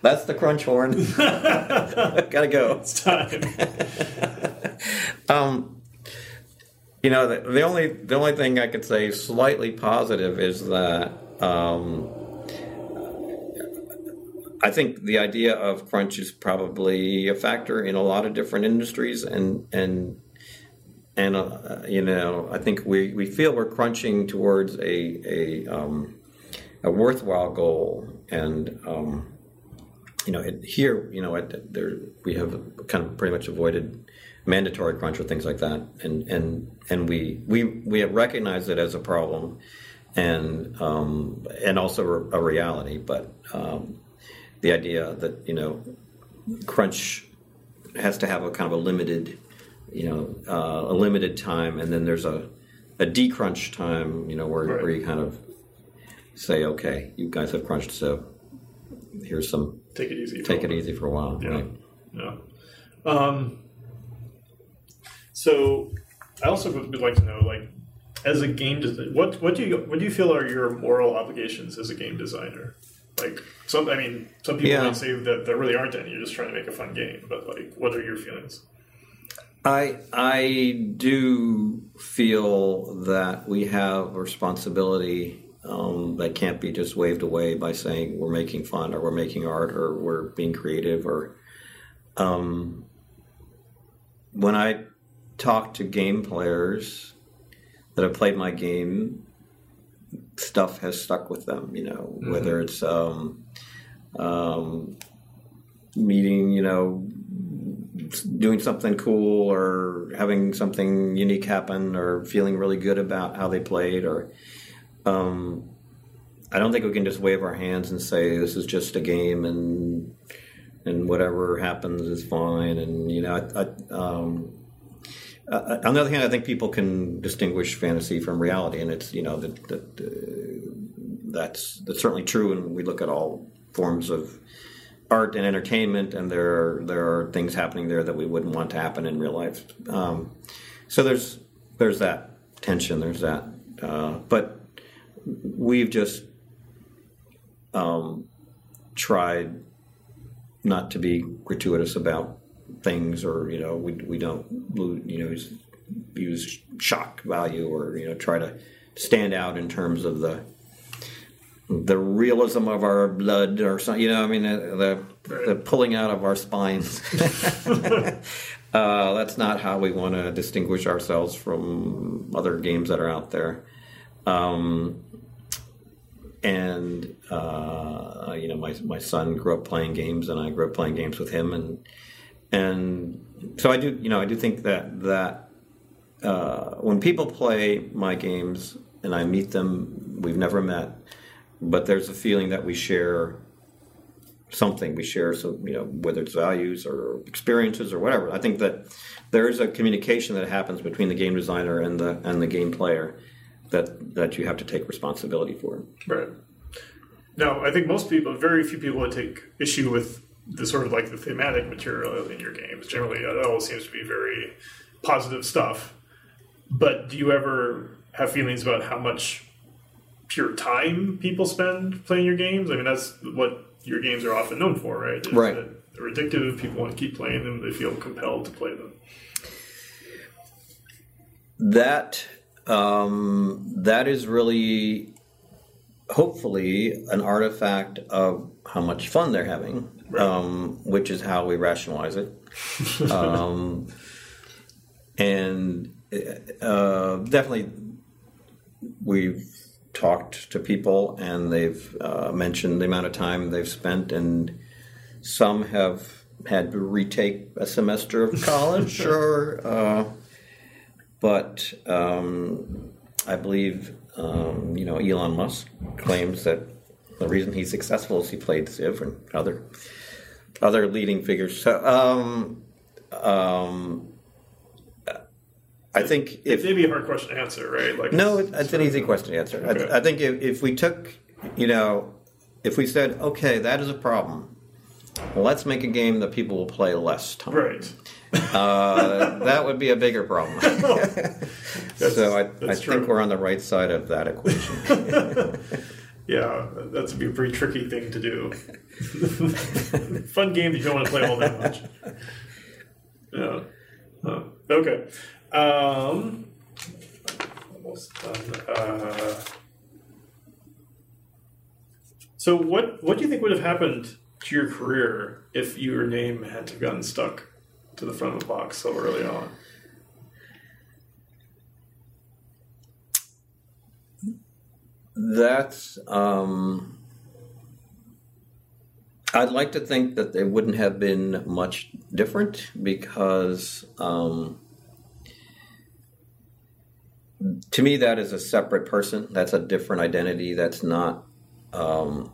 That's the crunch horn. Gotta go. It's time. um, you know, the, the, only the only thing I could say slightly positive is that um, I think the idea of crunch is probably a factor in a lot of different industries, and and and uh, you know, I think we, we feel we're crunching towards a a, um, a worthwhile goal, and um, you know, it, here, you know, it, there we have kind of pretty much avoided mandatory crunch or things like that, and and and we we we have recognized it as a problem, and um, and also a reality, but um, the idea that you know, crunch has to have a kind of a limited you know uh, a limited time, and then there's a a decrunch time, you know, where Right. where you kind of say, okay, you guys have crunched, so here's some Take it easy. for take a it while. easy for a while. Yeah. Right? Yeah. Um, so I also would would like to know, like, as a game designer, what what do you what do you feel are your moral obligations as a game designer? Like, some I mean, some people Yeah. might say that there really aren't any. You're just trying to make a fun game. But like, what are your feelings? I I do feel that we have a responsibility um, that can't be just waved away by saying we're making fun or we're making art or we're being creative or um, when I talk to game players that have played my game, stuff has stuck with them. You know, whether it's um, um, meeting, you know, doing something cool or having something unique happen or feeling really good about how they played or um, I don't think we can just wave our hands and say this is just a game and and whatever happens is fine. And you know I, I, um, uh, on the other hand I think people can distinguish fantasy from reality and it's you know that, that uh, that's that's certainly true and we look at all forms of art and entertainment, and there are, there are things happening there that we wouldn't want to happen in real life. Um, so there's there's that tension. There's that, uh, but we've just um, tried not to be gratuitous about things, or you know, we we don't you know use, shock value, or you know, try to stand out in terms of the the realism of our blood or something. You know, I mean, the, the, pulling out of our spines. uh, that's not how we want to distinguish ourselves from other games that are out there. Um, and uh, you know, my my son grew up playing games, and I grew up playing games with him, and and so I do. You know, I do think that that uh, when people play my games and I meet them, we've never met but there's a feeling that we share something we share so you know whether it's values or experiences or whatever i think that there is a communication that happens between the game designer and the and the game player that that you have to take responsibility for Right. Now, I think most people, very few people would take issue with the sort of like the thematic material in your games. Generally, it all seems to be very positive stuff. But do you ever have feelings about how much pure time people spend playing your games? I mean, that's what your games are often known for, right? Right. They're addictive. People want to keep playing them. They feel compelled to play them. that um, that is really hopefully an artifact of how much fun they're having um, which is how we rationalize it um, and uh, definitely we've talked to people and they've uh, mentioned the amount of time they've spent and some have had to retake a semester of college or uh, but um, I believe um, you know Elon Musk claims that the reason he's successful is he played Civ and other other leading figures. So um, um, I think It if may be a hard question to answer, right? Like no, it- it's an easy question to answer. I, th- I think if, if we took, you know, if we said, okay, that is a problem, well, let's make a game that people will play less time. Right. Uh, that would be a bigger problem. so I, I think true. we're on the right side of that equation. Yeah, that's be a pretty tricky thing to do. Fun game that you don't want to play all that much. Yeah. Huh. Okay. Um, almost done. Uh, so, what what do you think would have happened to your career if your name had to gotten stuck to the front of the box so early on? That's. Um, I'd like to think that they wouldn't have been much different because, um, to me, that is a separate person. That's a different identity. That's not. Um,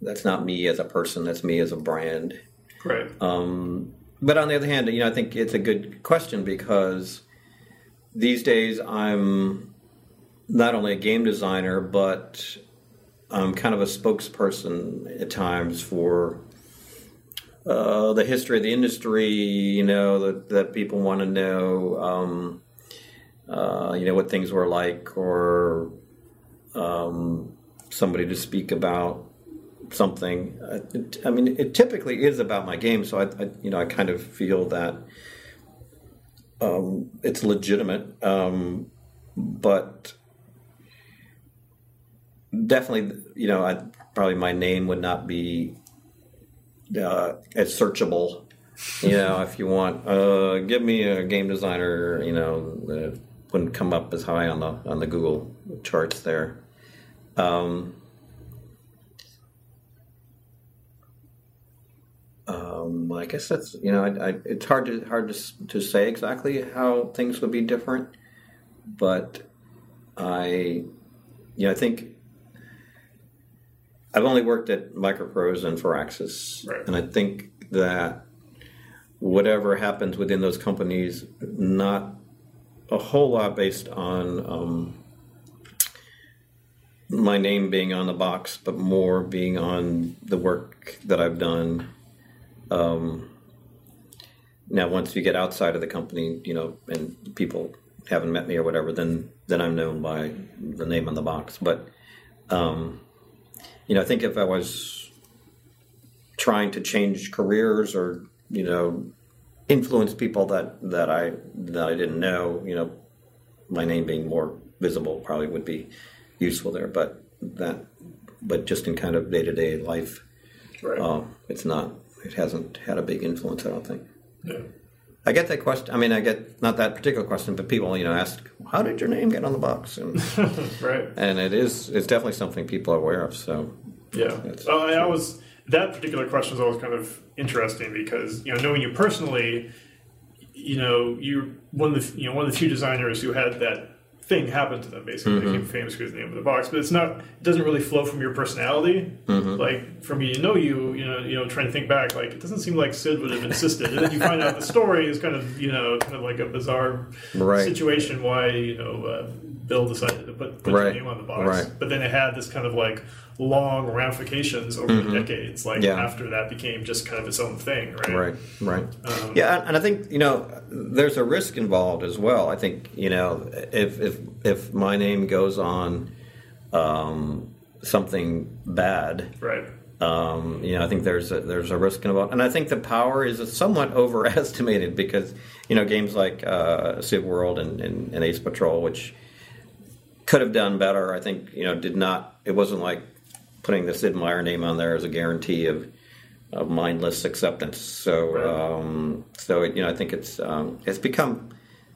that's not me as a person. That's me as a brand. Right. Um, but on the other hand, you know, I think it's a good question because these days I'm not only a game designer, but I'm kind of a spokesperson at times for uh, the history of the industry. You know that that people want to know. Um, uh, you know what things were like, or um, somebody to speak about something. I, I mean, it typically is about my game, so I, I you know I kind of feel that um, it's legitimate, um, but definitely, you know, I, probably my name would not be uh, as searchable. You know, if you want, uh, give me a game designer. You know, wouldn't come up as high on the on the Google charts there. Um, um, I guess that's you know, I, I, it's hard to hard to to say exactly how things would be different, but I, you know, I think I've only worked at Microprose and Firaxis, Right. and I think that whatever happens within those companies, not a whole lot based on um, my name being on the box, but more being on the work that I've done. Um, now, once you get outside of the company, you know, and people haven't met me or whatever, then then I'm known by the name on the box. But um, you know, I think if I was trying to change careers or you know influence people that that I that I didn't know, you know, my name being more visible probably would be useful there. But that, but just in kind of day to day life, Right. uh, it's not. It hasn't had a big influence. I don't think. yeah. I get that question. I mean, I get not that particular question, but people, you know, ask, "How did your name get on the box?" And, Right. and it is, it's definitely something people are aware of. So, Yeah. That's I always that particular question is always kind of interesting because you know knowing you personally, you know you one of the you know one of the few designers who had that thing happen to them basically Mm-hmm. they became famous because of the name of the box but it's not it doesn't really flow from your personality Mm-hmm. like for me to know you you know you know trying to think back like it doesn't seem like sid would have insisted and then you find out the story is kind of you know kind of like a bizarre Right. situation why you know uh, bill decided to put, put Right. your name on the box Right. but then it had this kind of like long ramifications over the decades like Mm-hmm. Yeah. after that became just kind of its own thing right right, right. Um, yeah, and- I think you know, there's a risk involved as well. I think you know, if if if my name goes on um, something bad, right Um, you know, I think there's a, there's a risk involved, and I think the power is somewhat overestimated because you know games like uh, Civ World and, and, and Ace Patrol, which could have done better, I think you know did not. It wasn't like putting the Sid Meier name on there as a guarantee of, of mindless acceptance. So um, so it, you know I think it's um, it's become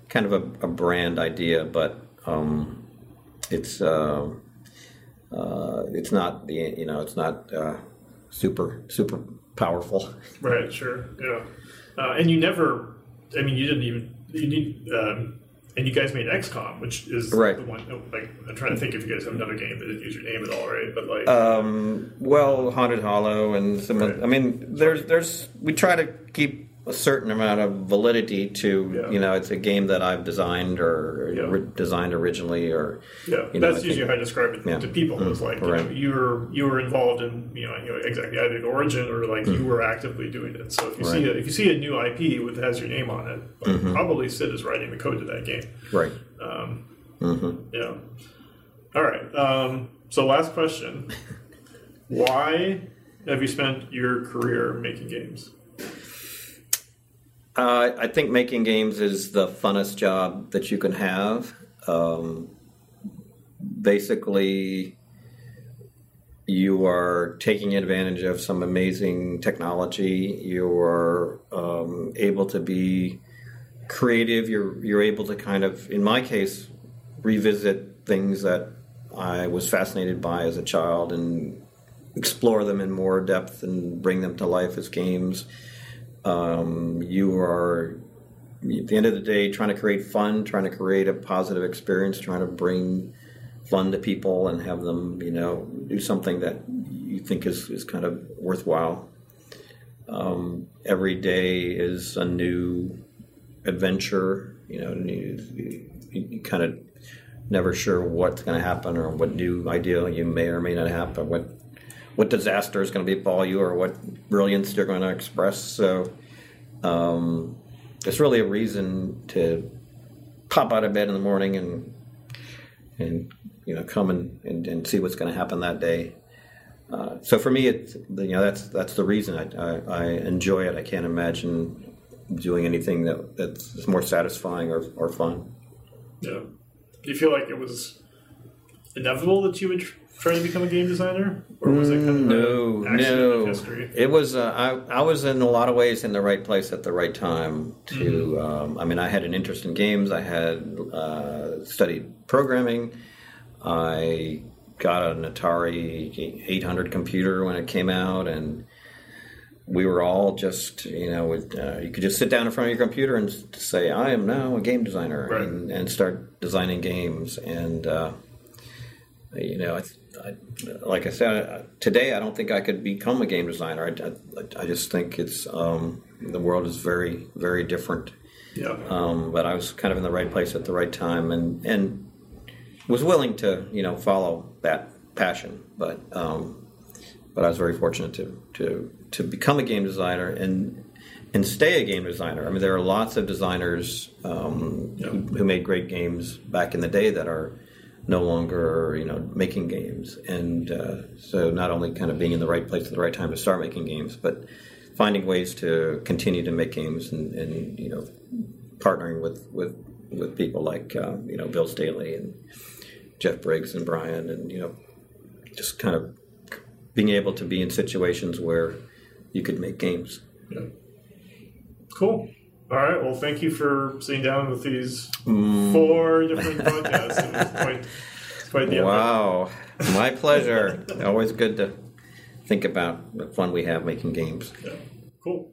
kind of a, a brand idea, but um, it's. Uh, uh, it's not the you know it's not uh, super super powerful. right sure yeah uh, and you never i mean you didn't even you need um, and you guys made XCOM, which is Right. the one. oh, Like I'm trying to think if you guys have another game that didn't use your name at all, right? But like, Um, well, Haunted Hollow and some. Right. I mean, there's there's we try to keep a certain amount of validity to Yeah. you know it's a game that I've designed or Yeah. re- designed originally or Yeah, you know, that's I usually think- how I describe it Yeah. to people. it's like you, know, Right. you were you were involved in you know, you know exactly either the origin or like you were actively doing it. So if you see. Right. Mm-hmm. a, if you see a new IP with has your name on it, like, probably Sid is writing the code to that game. right. Yeah. All right. Um, so last question: Why have you spent your career making games? Uh, I think making games is the funnest job that you can have. Um, basically, you are taking advantage of some amazing technology. You are um, able to be creative. You're you're able to kind of, in my case, revisit things that I was fascinated by as a child and explore them in more depth and bring them to life as games um, you are at the end of the day trying to create fun trying to create a positive experience trying to bring fun to people and have them you know do something that you think is, is kind of worthwhile um, every day is a new adventure. You know, you, you, you kind of never sure what's going to happen or what new idea you may or may not have, but What what disaster is going to befall you or what brilliance you're going to express. So um, it's really a reason to pop out of bed in the morning and and you know come and, and, and see what's going to happen that day. Uh, so for me, it's you know that's that's the reason I, I, I, enjoy it. I can't imagine doing anything that that's more satisfying or, or fun. Yeah. Do you feel like it was inevitable that you would try to become a game designer, or was it kind of no, an no? history? It was. Uh, I I was in a lot of ways in the right place at the right time. To um, I mean, I had an interest in games. I had uh, studied programming. I got an Atari 800 computer when it came out, and we were all just, you know, with, uh, you could just sit down in front of your computer and say, "I am now a game designer," Right. and, and start designing games. And uh, you know, I, I, like I said, today I don't think I could become a game designer. I, I, I just think it's um, the world is very, very different. Yeah. Um, but I was kind of in the right place at the right time, and and was willing to you know follow that passion. But um, but I was very fortunate to to to become a game designer and and stay a game designer. I mean, there are lots of designers um, Yeah. who, who made great games back in the day that are no longer you know making games, and uh, so not only kind of being in the right place at the right time to start making games, but finding ways to continue to make games and, and you know partnering with with with people like uh, you know Bill Stealey and Jeff Briggs and Brian, and you know just kind of being able to be in situations where you could make games. Yeah. Cool. All right. Well, thank you for sitting down with these Mm. four different podcasts. It was quite, quite the effort. Wow, my pleasure. Always good to think about the fun we have making games. Yeah. Cool.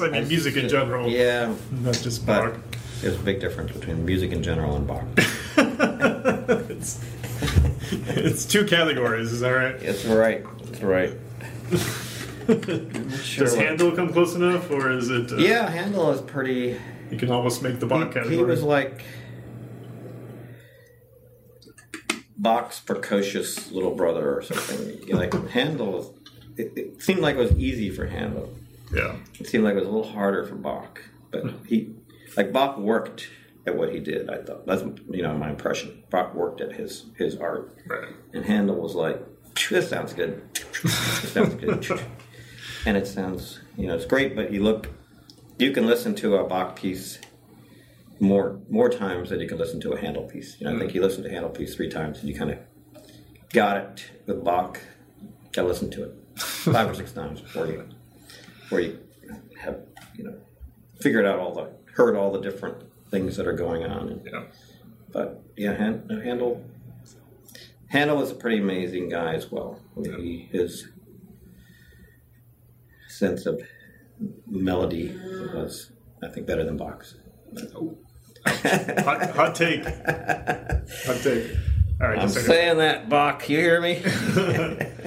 Guess I mean music in general, yeah, not just but Bach. there's a big difference between music in general and Bach. it's, it's two categories. Is that right? It's right. It's right. Sure Does what- Handel come close enough, or is it? Uh, Yeah, Handel is pretty. You can almost make the Bach He, category. he was like Bach's precocious little brother or something. You know, like Handel, it, it seemed like it was easy for Handel. Yeah. It seemed like it was a little harder for Bach, but he, like Bach worked at what he did. I thought that's you know my impression. Bach worked at his his art, Right. and Handel was like, "This sounds good. This sounds good." And it sounds, you know, it's great, but you look, you can listen to a Bach piece more more times than you can listen to a Handel piece. You know, I think mm. you listen to a Handel piece three times and you kind of got it with Bach. Got to listen to it five or six times before you before you have you know figured out all the heard all the different things that are going on. And, Yeah. but yeah, Han- Handel Handel was a pretty amazing guy as well. Mean, he, his sense of melody was, I think, better than Bach's. Hot, hot take. Hot take. All right. I'm just a second. saying that, Bach. You hear me?